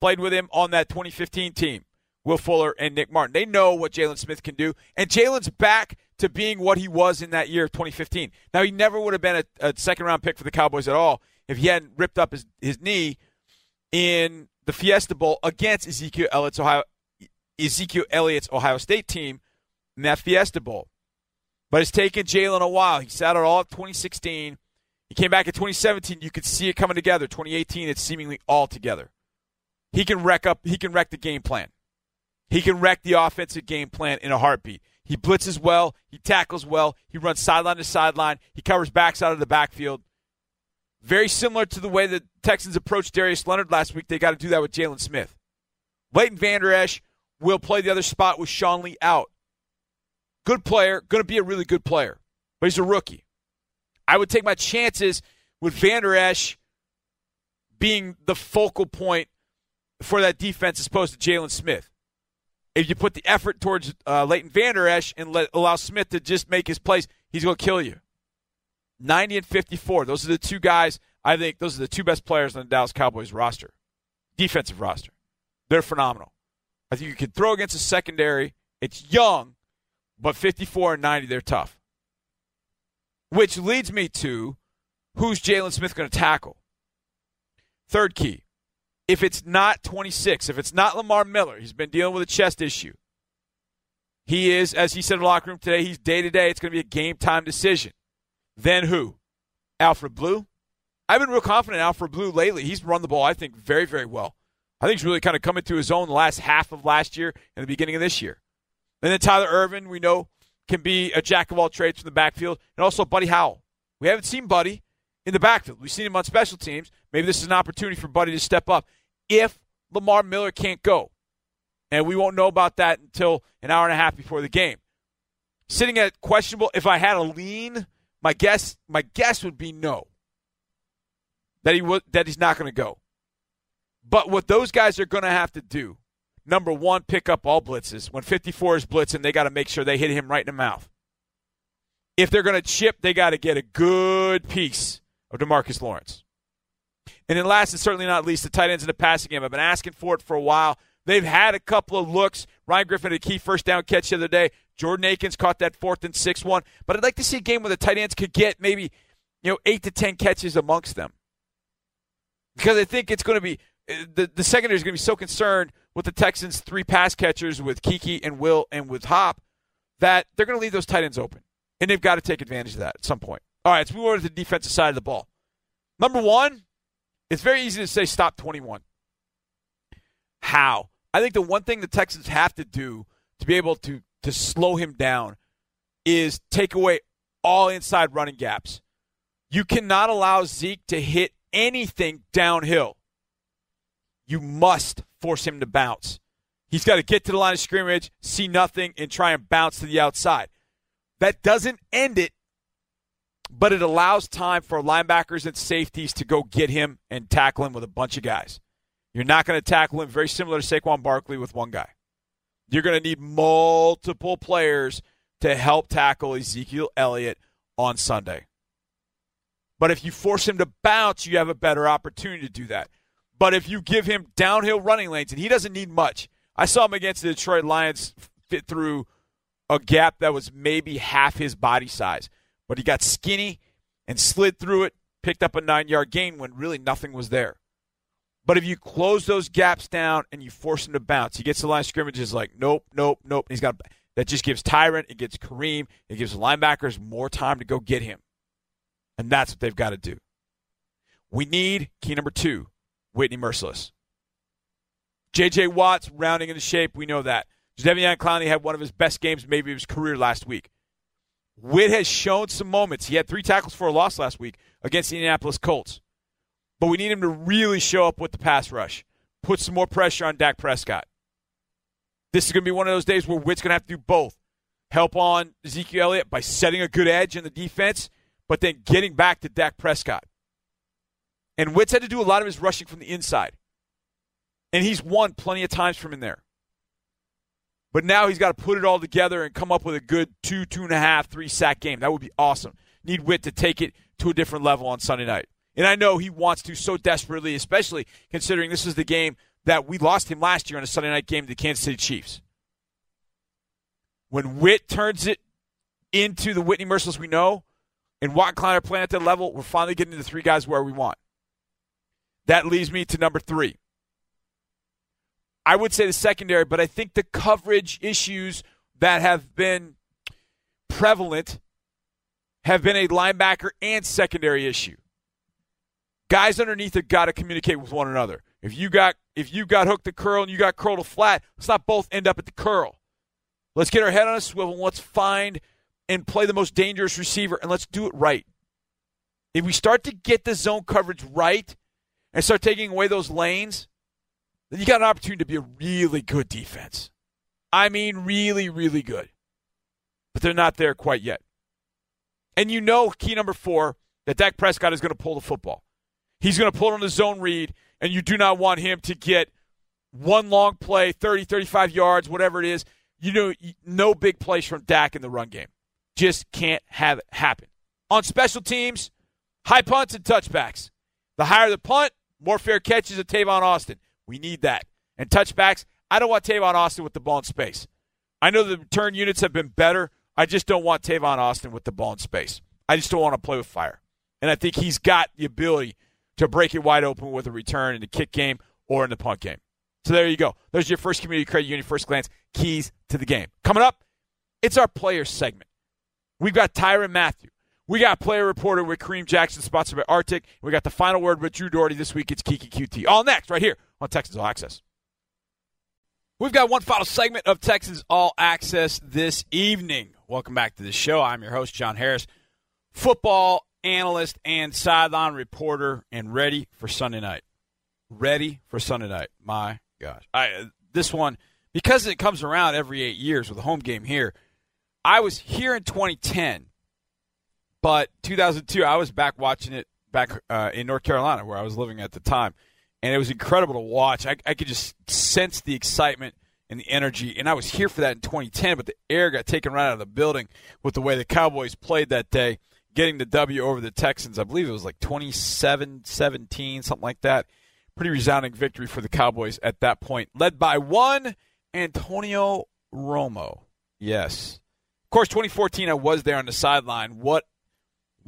Played with him on that 2015 team, Will Fuller and Nick Martin. They know what Jaylon Smith can do, and Jaylon's back to being what he was in that year of 2015. Now, he never would have been a, a second round pick for the Cowboys at all if he hadn't ripped up his, his knee in the Fiesta Bowl against Ezekiel Elliott's Ohio, Ezekiel Elliott's Ohio State team in that Fiesta Bowl. But it's taken Jaylon a while. He sat out all of 2016. He came back in 2017. You could see it coming together. 2018, it's seemingly all together. He can wreck up. He can wreck the game plan. He can wreck the offensive game plan in a heartbeat. He blitzes well. He tackles well. He runs sideline to sideline. He covers backs out of the backfield. Very similar to the way the Texans approached Darius Leonard last week. They got to do that with Jaylon Smith. Leighton Vander Esch will play the other spot with Sean Lee out. Good player, going to be a really good player, but he's a rookie. I would take my chances with Vander Esch being the focal point for that defense as opposed to Jaylon Smith. If you put the effort towards uh, Leighton Vander Esch and let, allow Smith to just make his plays, he's going to kill you. 90 and 54. Those are the two guys, I think, those are the two best players on the Dallas Cowboys roster, defensive roster. They're phenomenal. I think you can throw against a secondary. It's young, but 54 and 90, they're tough. Which leads me to who's Jaylon Smith going to tackle? Third key. If it's not 26, if it's not Lamar Miller, he's been dealing with a chest issue. He is, as he said in the locker room today, he's day to day. It's going to be a game time decision. Then who? Alfred Blue. I've been real confident in Alfred Blue lately. He's run the ball, I think, very, very well. I think he's really kind of coming to his own the last half of last year and the beginning of this year. And then Tyler Ervin, we know, can be a jack of all trades from the backfield, and also Buddy Howell. We haven't seen Buddy in the backfield. We've seen him on special teams. Maybe this is an opportunity for Buddy to step up if Lamar Miller can't go. And we won't know about that until an hour and a half before the game. Sitting at questionable, if I had a lean, my guess my guess would be no. That he would that he's not going to go. But what those guys are going to have to do, number one, pick up all blitzes. When 54 is blitzing, they got to make sure they hit him right in the mouth. If they're going to chip, they got to get a good piece of Demarcus Lawrence. And then last and certainly not least, the tight ends in the passing game. I've been asking for it for a while. They've had a couple of looks. Ryan Griffin had a key first down catch the other day. Jordan Akins caught that fourth and six one. But I'd like to see a game where the tight ends could get maybe, you know, eight to ten catches amongst them. Because I think it's going to be the the secondary is going to be so concerned with the Texans' three pass catchers with Keke and Will and with Hop that they're going to leave those tight ends open, and they've got to take advantage of that at some point. All right, let's move over to the defensive side of the ball. Number one, it's very easy to say stop 21. How? I think the one thing the Texans have to do to be able to to slow him down is take away all inside running gaps. You cannot allow Zeke to hit anything downhill. You must force him to bounce. He's got to get to the line of scrimmage, see nothing, and try and bounce to the outside. That doesn't end it, but it allows time for linebackers and safeties to go get him and tackle him with a bunch of guys. You're not going to tackle him very similar to Saquon Barkley with one guy. You're going to need multiple players to help tackle Ezekiel Elliott on Sunday. But if you force him to bounce, you have a better opportunity to do that. But if you give him downhill running lanes, and he doesn't need much, I saw him against the Detroit Lions fit through a gap that was maybe half his body size. But he got skinny and slid through it, picked up a nine yard gain when really nothing was there. But if you close those gaps down and you force him to bounce, he gets the line of scrimmage is like, nope, nope, nope. And he's got that just gives Tyrann, it gives Kareem, it gives linebackers more time to go get him. And that's what they've got to do. We need key number two, Whitney Mercilus. J.J. Watts rounding into shape, we know that. Jadeveon Clowney had one of his best games, maybe of his career last week. Witt has shown some moments. He had three tackles for a loss last week against the Indianapolis Colts. But we need him to really show up with the pass rush, put some more pressure on Dak Prescott. This is going to be one of those days where Witt's going to have to do both. Help on Ezekiel Elliott by setting a good edge in the defense, but then getting back to Dak Prescott. And Witt's had to do a lot of his rushing from the inside. And he's won plenty of times from in there. But now he's got to put it all together and come up with a good two, two and a half, three sack game. That would be awesome. Need Witt to take it to a different level on Sunday night. And I know he wants to so desperately, especially considering this is the game that we lost him last year on a Sunday night game to the Kansas City Chiefs. When Witt turns it into the Whitney Mercilus we know, and Watt and Klein are playing at that level, we're finally getting the three guys where we want. That leads me to number three. I would say the secondary, but I think the coverage issues that have been prevalent have been a linebacker and secondary issue. Guys underneath have got to communicate with one another. If you got if you got hooked to curl and you got curl to flat, let's not both end up at the curl. Let's get our head on a swivel and let's find and play the most dangerous receiver and let's do it right. If we start to get the zone coverage right and start taking away those lanes, then you got an opportunity to be a really good defense. I mean, really, really good. But they're not there quite yet. And you know, key number four, that Dak Prescott is going to pull the football. He's going to pull it on the zone read, and you do not want him to get one long play, 30, 35 yards, whatever it is. You know, no big plays from Dak in the run game. Just can't have it happen. On special teams, high punts and touchbacks. The higher the punt, more fair catches of Tavon Austin. We need that. And touchbacks, I don't want Tavon Austin with the ball in space. I know the return units have been better. I just don't want Tavon Austin with the ball in space. I just don't want to play with fire. And I think he's got the ability to break it wide open with a return in the kick game or in the punt game. So there you go. There's your first community credit union first glance keys to the game. Coming up, it's our player segment. We've got Tyrann Mathieu. We got player reporter with Kareem Jackson, sponsored by RTIC. We got the final word with Drew Dougherty this week. It's Keke Coutee. All next, right here on Texans All Access. We've got one final segment of Texans All Access this evening. Welcome back to the show. I'm your host, John Harris, football analyst and sideline reporter, and ready for Sunday night. Ready for Sunday night. My gosh. I, this one, because it comes around every eight years with a home game here, I was here in 2010, but 2002, I was back watching it back uh, in North Carolina where I was living at the time. And it was incredible to watch. I, I could just sense the excitement and the energy. And I was here for that in 2010, but the air got taken right out of the building with the way the Cowboys played that day, getting the W over the Texans. I believe it was like 27 17, something like that. Pretty resounding victory for the Cowboys at that point, led by one Antonio Romo. Yes. Of course, 2014, I was there on the sideline. What,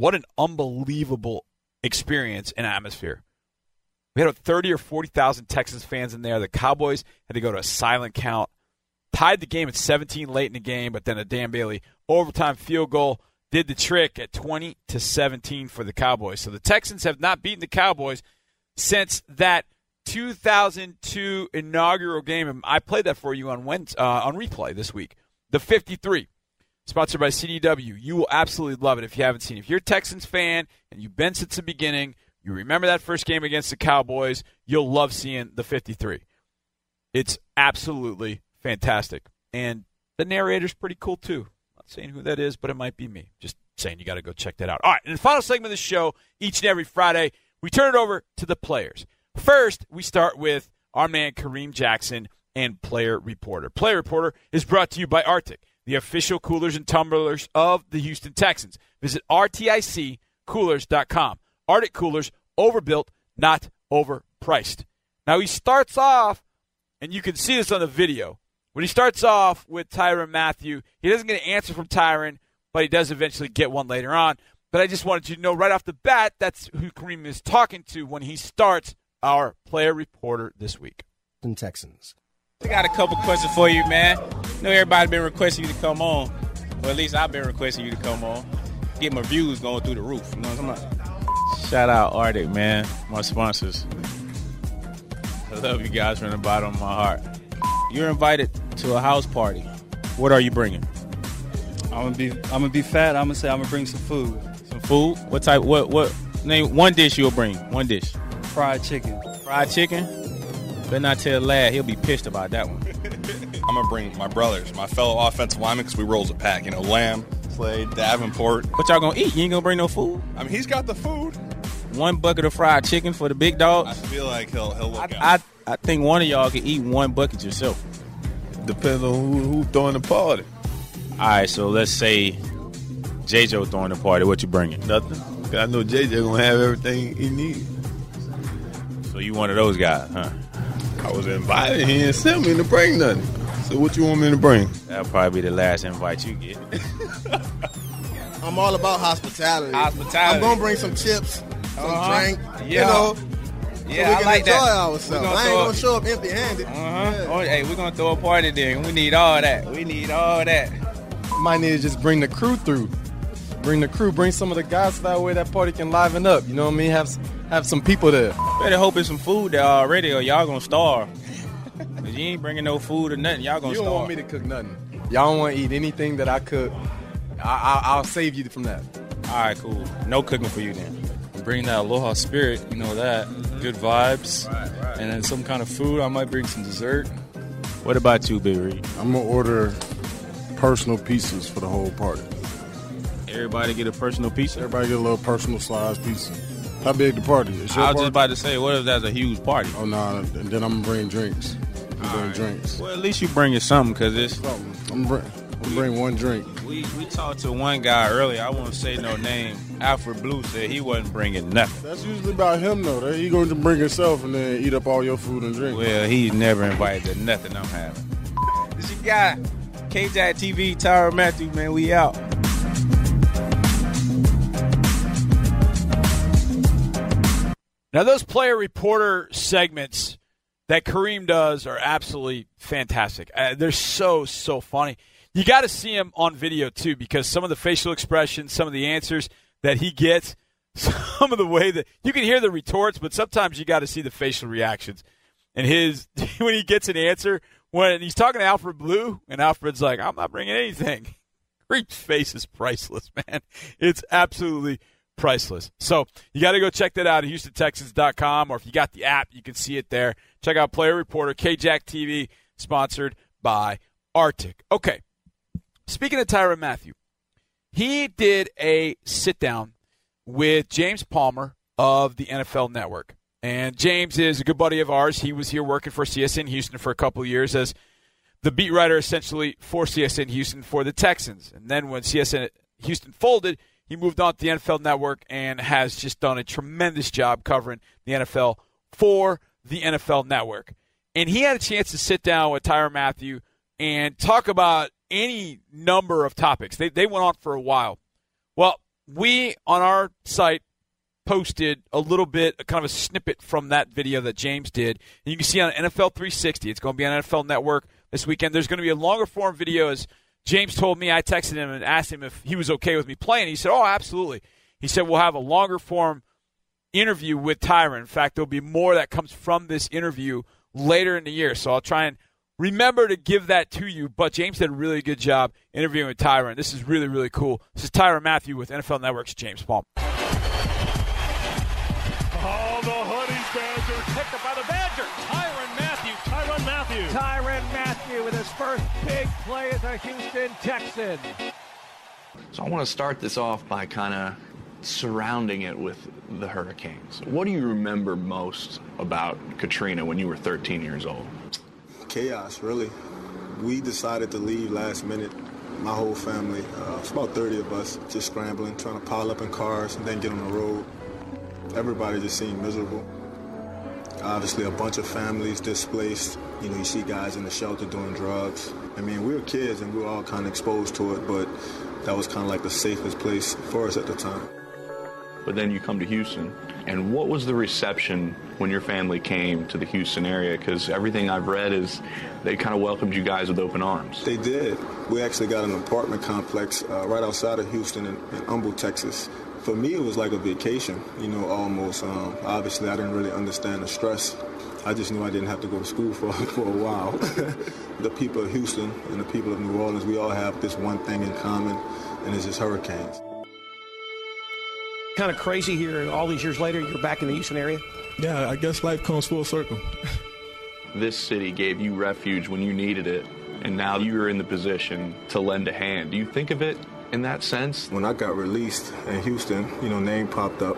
what an unbelievable experience and atmosphere. We had 30 or 40,000 Texans fans in there. The Cowboys had to go to a silent count. Tied the game at 17 late in the game, but then a Dan Bailey overtime field goal did the trick at 20 to 17 for the Cowboys. So the Texans have not beaten the Cowboys since that 2002 inaugural game. And I played that for you on Wednesday, uh, on replay this week. The 53, sponsored by CDW. You will absolutely love it if you haven't seen it. If you're a Texans fan and you've been since the beginning – you remember that first game against the Cowboys, you'll love seeing the 53. It's absolutely fantastic. And the narrator's pretty cool too. Not saying who that is, but it might be me. Just saying you got to go check that out. All right, in the final segment of the show, each and every Friday, we turn it over to the players. First, we start with our man Kareem Jackson and Player Reporter. Player Reporter is brought to you by RTIC, the official coolers and tumblers of the Houston Texans. Visit rticcoolers.com. RTIC coolers, overbuilt, not overpriced. Now he starts off, and you can see this on the video. When he starts off with Tyrann Mathieu, he doesn't get an answer from Tyrann, but he does eventually get one later on. But I just wanted you to know right off the bat that's who Kareem is talking to when he starts our player reporter this week. Texans. I got a couple questions for you, man. I know everybody been requesting you to come on. or at least I've been requesting you to come on. Get my views going through the roof. You know what I'm talking about? Shout out RTIC, man. My sponsors. I love you guys from the bottom of my heart. You're invited to a house party. What are you bringing? I'm gonna be I'm gonna be fat. I'm gonna say I'm gonna bring some food. Some food? What type? What? What? Name one dish you'll bring. One dish. Fried chicken. Fried chicken. Better not tell lad. He'll be pissed about that one. I'm gonna bring my brothers, my fellow offensive linemen, because we roll as a pack. You know, Lamm, Clay, Davenport. What y'all gonna eat? You ain't gonna bring no food. I mean, he's got the food. One bucket of fried chicken for the big dog. I feel like he'll he'll look I, out. I I think one of y'all can eat one bucket yourself. Depends on who, who throwing the party. All right, so let's say JJ throwing the party. What you bringing? Nothing. 'Cause I know JJ gonna have everything he needs. So you one of those guys, huh? I was invited. He didn't send me to bring nothing. So what you want me to bring? That'll probably be the last invite you get. I'm all about hospitality. Hospitality. I'm gonna bring some chips, some Uh-huh. drink. Yeah. You know, Yeah, so we I can like enjoy that. ourselves. Gonna I ain't gonna it- show up empty-handed. Uh-huh. Oh, hey, we're gonna throw a party then. We need all that. We need all that. Might need to just bring the crew through. Bring the crew. Bring some of the guys so that way that party can liven up. You know what I mean? Have s- have some people there. Better hope it's some food there already, or y'all gonna starve. Cause you ain't bringing no food or nothing. Y'all gonna You don't starve. want me to cook nothing. Y'all don't want to eat anything that I cook. I, I, I'll save you from that. All right, cool. No cooking for you then. Bring that aloha spirit. You know that. Good vibes. And then some kind of food. I might bring some dessert. What about you, Big Reed? I'm gonna order personal pieces for the whole party. Everybody get a personal pizza. Everybody get a little personal size pizza. How big the party? Your I was party? just about to say, what if that's a huge party? Oh no! and then I'm gonna bring drinks. I'm bring drinks. Well, at least you bringing something, cause it's. Oh, I'm bring, I'm bring one drink. We we talked to one guy earlier. I won't say no name. Alfred Blue said he wasn't bringing nothing. That's usually about him though. That he going to bring himself and then eat up all your food and drink. Well, he's never invited to nothing I'm having. This your guy, KJack TV, Tyrann Mathieu, man. We out. Now, those player reporter segments that Kareem does are absolutely fantastic. Uh, they're so, so funny. You got to see him on video, too, because some of the facial expressions, some of the answers that he gets, some of the way that you can hear the retorts, but sometimes you got to see the facial reactions. And his, when he gets an answer, when he's talking to Alfred Blue, and Alfred's like, I'm not bringing anything. Kareem's face is priceless, man. It's absolutely priceless. So you got to go check that out at HoustonTexans.com, or if you got the app, you can see it there. Check out Player Reporter, KJack TV, sponsored by RTIC. Okay. Speaking of Tyrann Mathieu, he did a sit down with James Palmer of the NFL Network. And James is a good buddy of ours. He was here working for CSN Houston for a couple years as the beat writer essentially for CSN Houston for the Texans. And then when CSN Houston folded, he moved on to the NFL Network and has just done a tremendous job covering the NFL for the NFL Network. And he had a chance to sit down with Tyrann Mathieu and talk about any number of topics. They, they went on for a while. Well, we on our site posted a little bit, a kind of a snippet from that video that James did. And you can see on NFL 360. It's going to be on NFL Network this weekend. There's going to be a longer form video as James told me. I texted him and asked him if he was okay with me playing. He said, "Oh, absolutely." He said, "We'll have a longer form interview with Tyrann. In fact, there'll be more that comes from this interview later in the year. So I'll try and remember to give that to you. But James did a really good job interviewing with Tyrann. This is really, really cool. This is Tyrann Mathieu with NFL Network's James Palmer. Oh, the Hoodies Badger picked up by the Badger. Tyrann Mathieu. Tyrann Mathieu. Tyrann Mathieu with his first big play as a Houston Texan. So I want to start this off by kind of surrounding it with the hurricanes. What do you remember most about Katrina when you were 13 years old? Chaos, really. We decided to leave last minute. My whole family, uh, it's about 30 of us, just scrambling, trying to pile up in cars and then get on the road. Everybody just seemed miserable. Obviously, a bunch of families displaced. You know, you see guys in the shelter doing drugs. I mean, we were kids and we were all kind of exposed to it, but that was kind of like the safest place for us at the time. but then you come to Houston. And what was the reception when your family came to the Houston area? Because everything I've read is they kind of welcomed you guys with open arms. They did. We actually got an apartment complex uh, right outside of Houston in, in Humble, Texas. For me, it was like a vacation, you know, almost. Um, obviously, I didn't really understand the stress. I just knew I didn't have to go to school for, for a while. the people of Houston and the people of New Orleans, we all have this one thing in common, and it's just hurricanes. Kind of crazy here, all these years later, you're back in the Houston area? Yeah, I guess life comes full circle. this city gave you refuge when you needed it, and now you're in the position to lend a hand. Do you think of it in that sense? When I got released in Houston, you know, name popped up.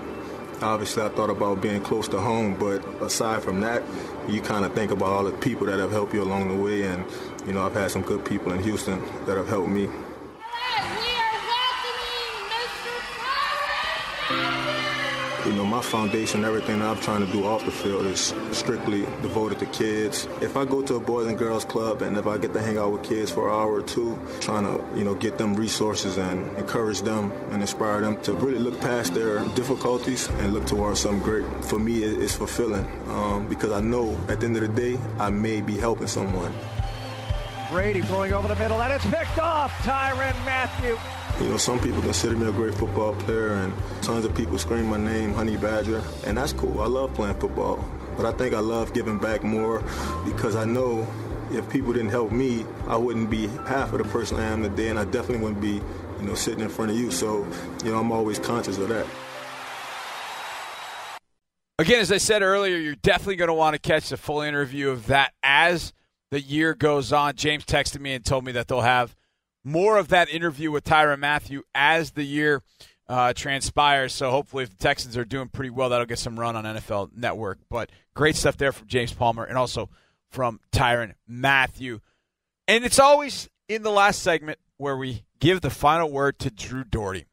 Obviously, I thought about being close to home, but aside from that, you kind of think about all the people that have helped you along the way, and you know, I've had some good people in Houston that have helped me. Foundation, everything that I'm trying to do off the field is strictly devoted to kids. If I go to a Boys and Girls Club and if I get to hang out with kids for an hour or two, trying to, you know, get them resources and encourage them and inspire them to really look past their difficulties and look towards something great, for me, it's fulfilling um, because I know at the end of the day, I may be helping someone. Brady throwing over the middle, and it's picked off. Tyrann Mathieu. You know, some people consider me a great football player, and tons of people scream my name, Honey Badger, and that's cool. I love playing football, but I think I love giving back more because I know if people didn't help me, I wouldn't be half of the person I am today, and I definitely wouldn't be, you know, sitting in front of you. So, you know, I'm always conscious of that. Again, as I said earlier, you're definitely going to want to catch the full interview of that as the year goes on. James texted me and told me that they'll have more of that interview with Tyrann Mathieu as the year uh, transpires. So hopefully, if the Texans are doing pretty well, that'll get some run on NFL Network. But great stuff there from James Palmer and also from Tyrann Mathieu. And it's always in the last segment where we give the final word to Drew Dougherty.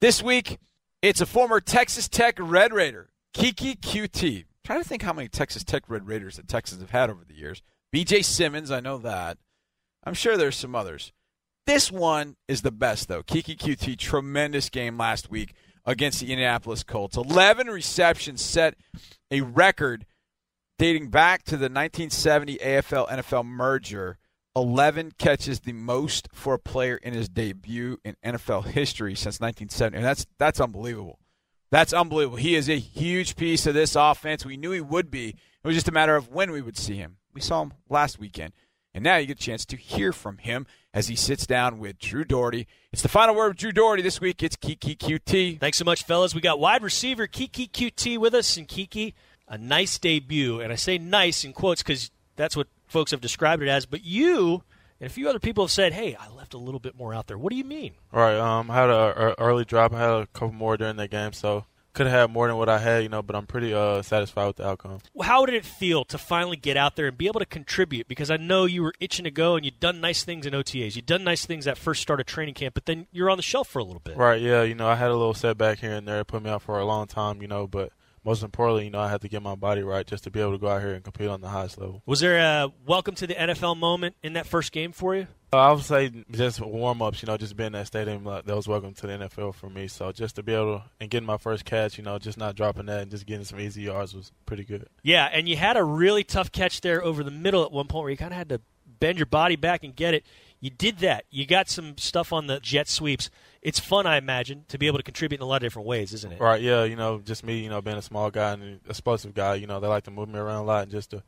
This week, it's a former Texas Tech Red Raider, Keke Coutee. I'm trying to think how many Texas Tech Red Raiders the Texans have had over the years. BJ Symons, I know that. I'm sure there's some others. This one is the best, though. Keke Coutee, tremendous game last week against the Indianapolis Colts. 11 receptions set a record dating back to the 1970 AFL NFL merger. 11 catches the most for a player in his debut in NFL history since 1970. And that's that's unbelievable. That's unbelievable. He is a huge piece of this offense. We knew he would be. It was just a matter of when we would see him. We saw him last weekend. And now you get a chance to hear from him as he sits down with Drew Dougherty. It's the final word of Drew Dougherty this week. It's Keke Coutee. Thanks so much, fellas. We got wide receiver Keke Coutee with us. And Keke, a nice debut. And I say nice in quotes because that's what folks have described it as. But you and a few other people have said, hey, I left a little bit more out there. What do you mean? Right. Um, I had an early drop. I had a couple more during that game. So could have had more than what I had, you know, but I'm pretty uh, satisfied with the outcome. How did it feel to finally get out there and be able to contribute? Because I know you were itching to go and you'd done nice things in OTAs. You'd done nice things that first started training camp, but then you're on the shelf for a little bit. Right, yeah. You know, I had a little setback here and there. It put me out for a long time, you know, but most importantly, you know, I had to get my body right just to be able to go out here and compete on the highest level. Was there a welcome to the NFL moment in that first game for you? Uh, I would say just warm ups, you know, just being in that stadium that was welcome to the NFL for me. So just to be able to, and getting my first catch, you know, just not dropping that and just getting some easy yards was pretty good. Yeah, and you had a really tough catch there over the middle at one point where you kind of had to bend your body back and get it. You did that. You got some stuff on the jet sweeps. It's fun, I imagine, to be able to contribute in a lot of different ways, isn't it? Right. Yeah. You know, just me, you know, being a small guy and an explosive guy. You know, they like to move me around a lot, and just to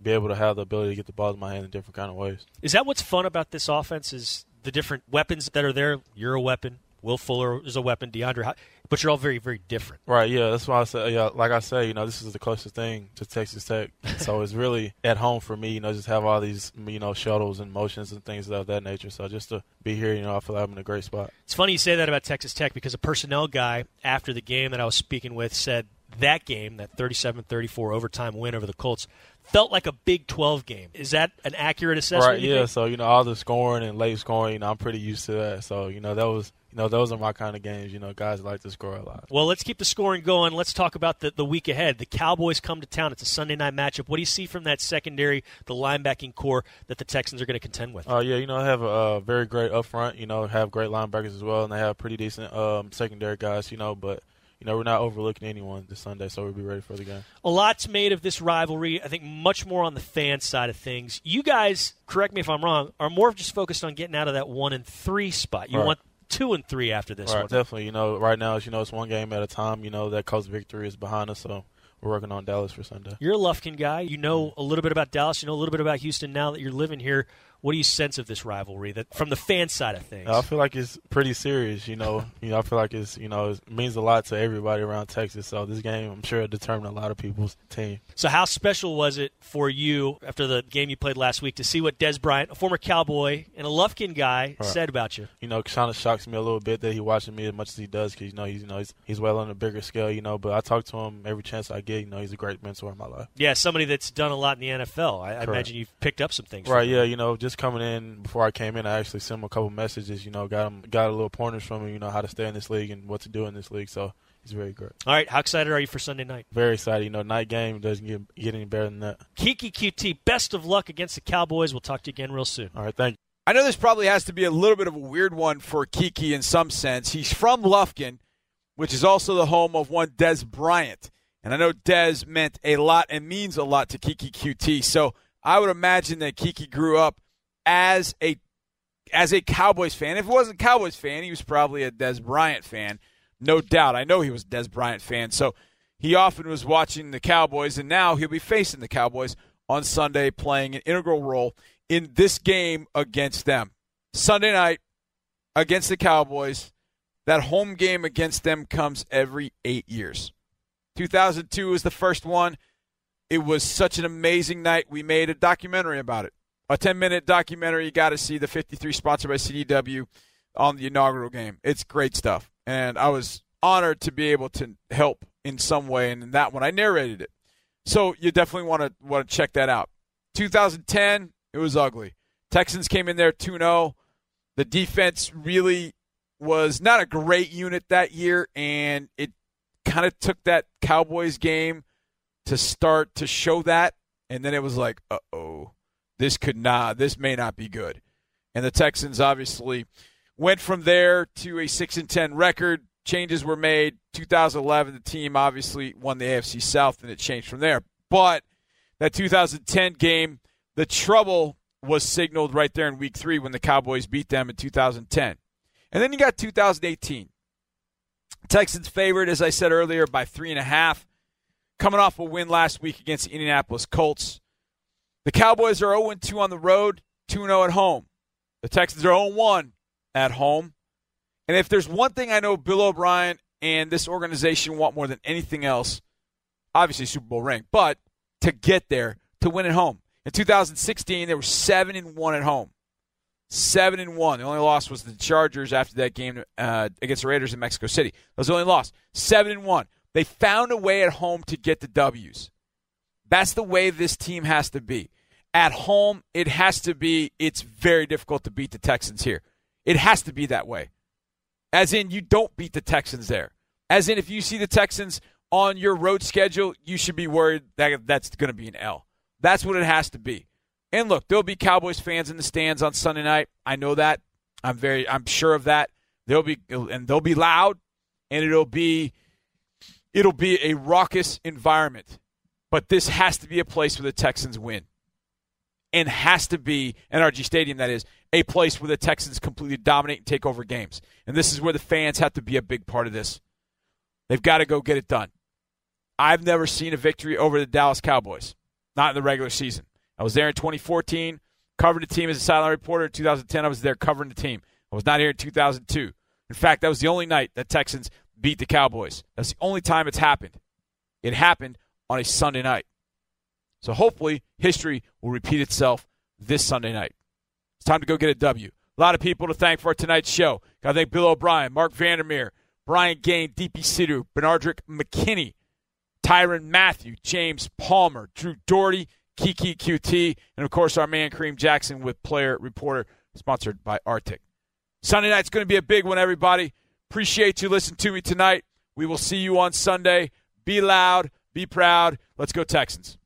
be able to have the ability to get the ball in my hand in different kind of ways. Is that what's fun about this offense? Is the different weapons that are there? You're a weapon. Will Fuller is a weapon. DeAndre, but you're all very, very different. Right. Yeah. That's why I say. Yeah. Like I say, you know, this is the closest thing to Texas Tech, so it's really at home for me. You know, just have all these, you know, shuttles and motions and things of that nature. So just to be here, you know, I feel like I'm in a great spot. It's funny you say that about Texas Tech because a personnel guy after the game that I was speaking with said that game, that 37-34 overtime win over the Colts, felt like a Big 12 game. Is that an accurate assessment? Right. Yeah. Think? So you know, all the scoring and late scoring, you know, I'm pretty used to that. So you know, that was know, those are my kind of games. You know, guys like to score a lot. Well, let's keep the scoring going. Let's talk about the, the week ahead. The Cowboys come to town. It's a Sunday night matchup. What do you see from that secondary, the linebacking core that the Texans are going to contend with? Oh, uh, yeah, you know, have a uh, very great up front. You know, have great linebackers as well, and they have pretty decent um, secondary guys, you know, but you know we're not overlooking anyone this Sunday, so we'll be ready for the game. A lot's made of this rivalry. I think much more on the fan side of things. You guys, correct me if I'm wrong, are more just focused on getting out of that one and three spot. You Right. want two and three after this Right, one. definitely. You know, right now, as you know, it's one game at a time. You know, that Colts victory is behind us, so we're working on Dallas for Sunday. You're a Lufkin guy. You know mm-hmm. a little bit about Dallas. You know a little bit about Houston now that you're living here. What do you sense of this rivalry that from the fan side of things? I feel like it's pretty serious. You know, you know, I feel like it's you know it means a lot to everybody around Texas. So this game, I'm sure, will determine a lot of people's team. So, how special was it for you after the game you played last week to see what Dez Bryant, a former Cowboy and a Lufkin guy, Right. said about you? You know, it kind of shocks me a little bit that he watching me as much as he does because you know he's you know he's, he's well on a bigger scale. You know, but I talk to him every chance I get. You know, he's a great mentor in my life. Yeah, somebody that's done a lot in the NFL. I, I imagine you've picked up some things. from Right, yeah, you know, just coming in before I came in, I actually sent him a couple messages. You know, got him got a little pointers from him. You know how to stay in this league and what to do in this league. So he's very great. All right, how excited are you for Sunday night? Very excited. You know, night game doesn't get get any better than that. Keke Coutee, best of luck against the Cowboys. We'll talk to you again real soon. All right, thank you. I know this probably has to be a little bit of a weird one for Keke in some sense. He's from Lufkin, which is also the home of one Dez Bryant. And I know Dez meant a lot and means a lot to Keke Coutee. So I would imagine that Keke grew up as a as a Cowboys fan. If it wasn't Cowboys fan, he was probably a Dez Bryant fan. No doubt. I know he was a Dez Bryant fan. So he often was watching the Cowboys, and now he'll be facing the Cowboys on Sunday, playing an integral role in this game against them. Sunday night against the Cowboys. That home game against them comes every eight years. 2002 was the first one. It was such an amazing night. We made a documentary about it. A 10 minute documentary. You got to see the 53 sponsored by CDW on the inaugural game. It's great stuff. And I was honored to be able to help in some way. And in that one, I narrated it. So you definitely want to want to check that out. 2010, it was ugly. Texans came in there 2-0. The defense really was not a great unit that year, and it kind of took that Cowboys game to start to show that, and then it was like, uh oh, this could not, this may not be good. And the Texans obviously went from there to a six and ten record. Changes were made. 2011, the team obviously won the AFC South, and it changed from there. But that 2010 game, the trouble was signaled right there in Week Three when the Cowboys beat them in 2010. And then you got 2018. Texans favored, as I said earlier, by three and a half. Coming off a win last week against the Indianapolis Colts. The Cowboys are 0 2 on the road, 2 0 at home. The Texans are 0 1 at home. And if there's one thing I know Bill O'Brien and this organization want more than anything else, obviously Super Bowl ring, but to get there, to win at home. In 2016, they were 7 and 1 at home. 7 and 1. The only loss was the Chargers after that game uh, against the Raiders in Mexico City. That was the only loss. 7 and 1. They found a way at home to get the W's. That's the way this team has to be. At home, it has to be, it's very difficult to beat the Texans here. It has to be that way. As in, you don't beat the Texans there. As in, if you see the Texans on your road schedule, you should be worried that that's going to be an L. That's what it has to be. And look, there'll be Cowboys fans in the stands on Sunday night. I know that. I'm very I'm sure of that. They'll be and they'll be loud and it'll be it'll be a raucous environment. But this has to be a place where the Texans win. And has to be NRG Stadium that is a place where the Texans completely dominate and take over games. And this is where the fans have to be a big part of this. They've got to go get it done. I've never seen a victory over the Dallas Cowboys, not in the regular season. I was there in 2014, covered the team as a sideline reporter. In 2010, I was there covering the team. I was not here in 2002. In fact, that was the only night that Texans beat the Cowboys. That's the only time it's happened. It happened on a Sunday night. So hopefully, history will repeat itself this Sunday night. It's time to go get a W. A lot of people to thank for tonight's show. To thank Bill O'Brien, Marc Vandermeer, Brian Gaine, Deepi Sidhu, Benardrick McKinney, Tyrann Mathieu, James Palmer, Drew Dougherty, Keke Coutee, and of course our man Kareem Jackson with Player Reporter, sponsored by RTIC. Sunday night's going to be a big one, everybody. Appreciate you listening to me tonight. We will see you on Sunday. Be loud, be proud. Let's go, Texans.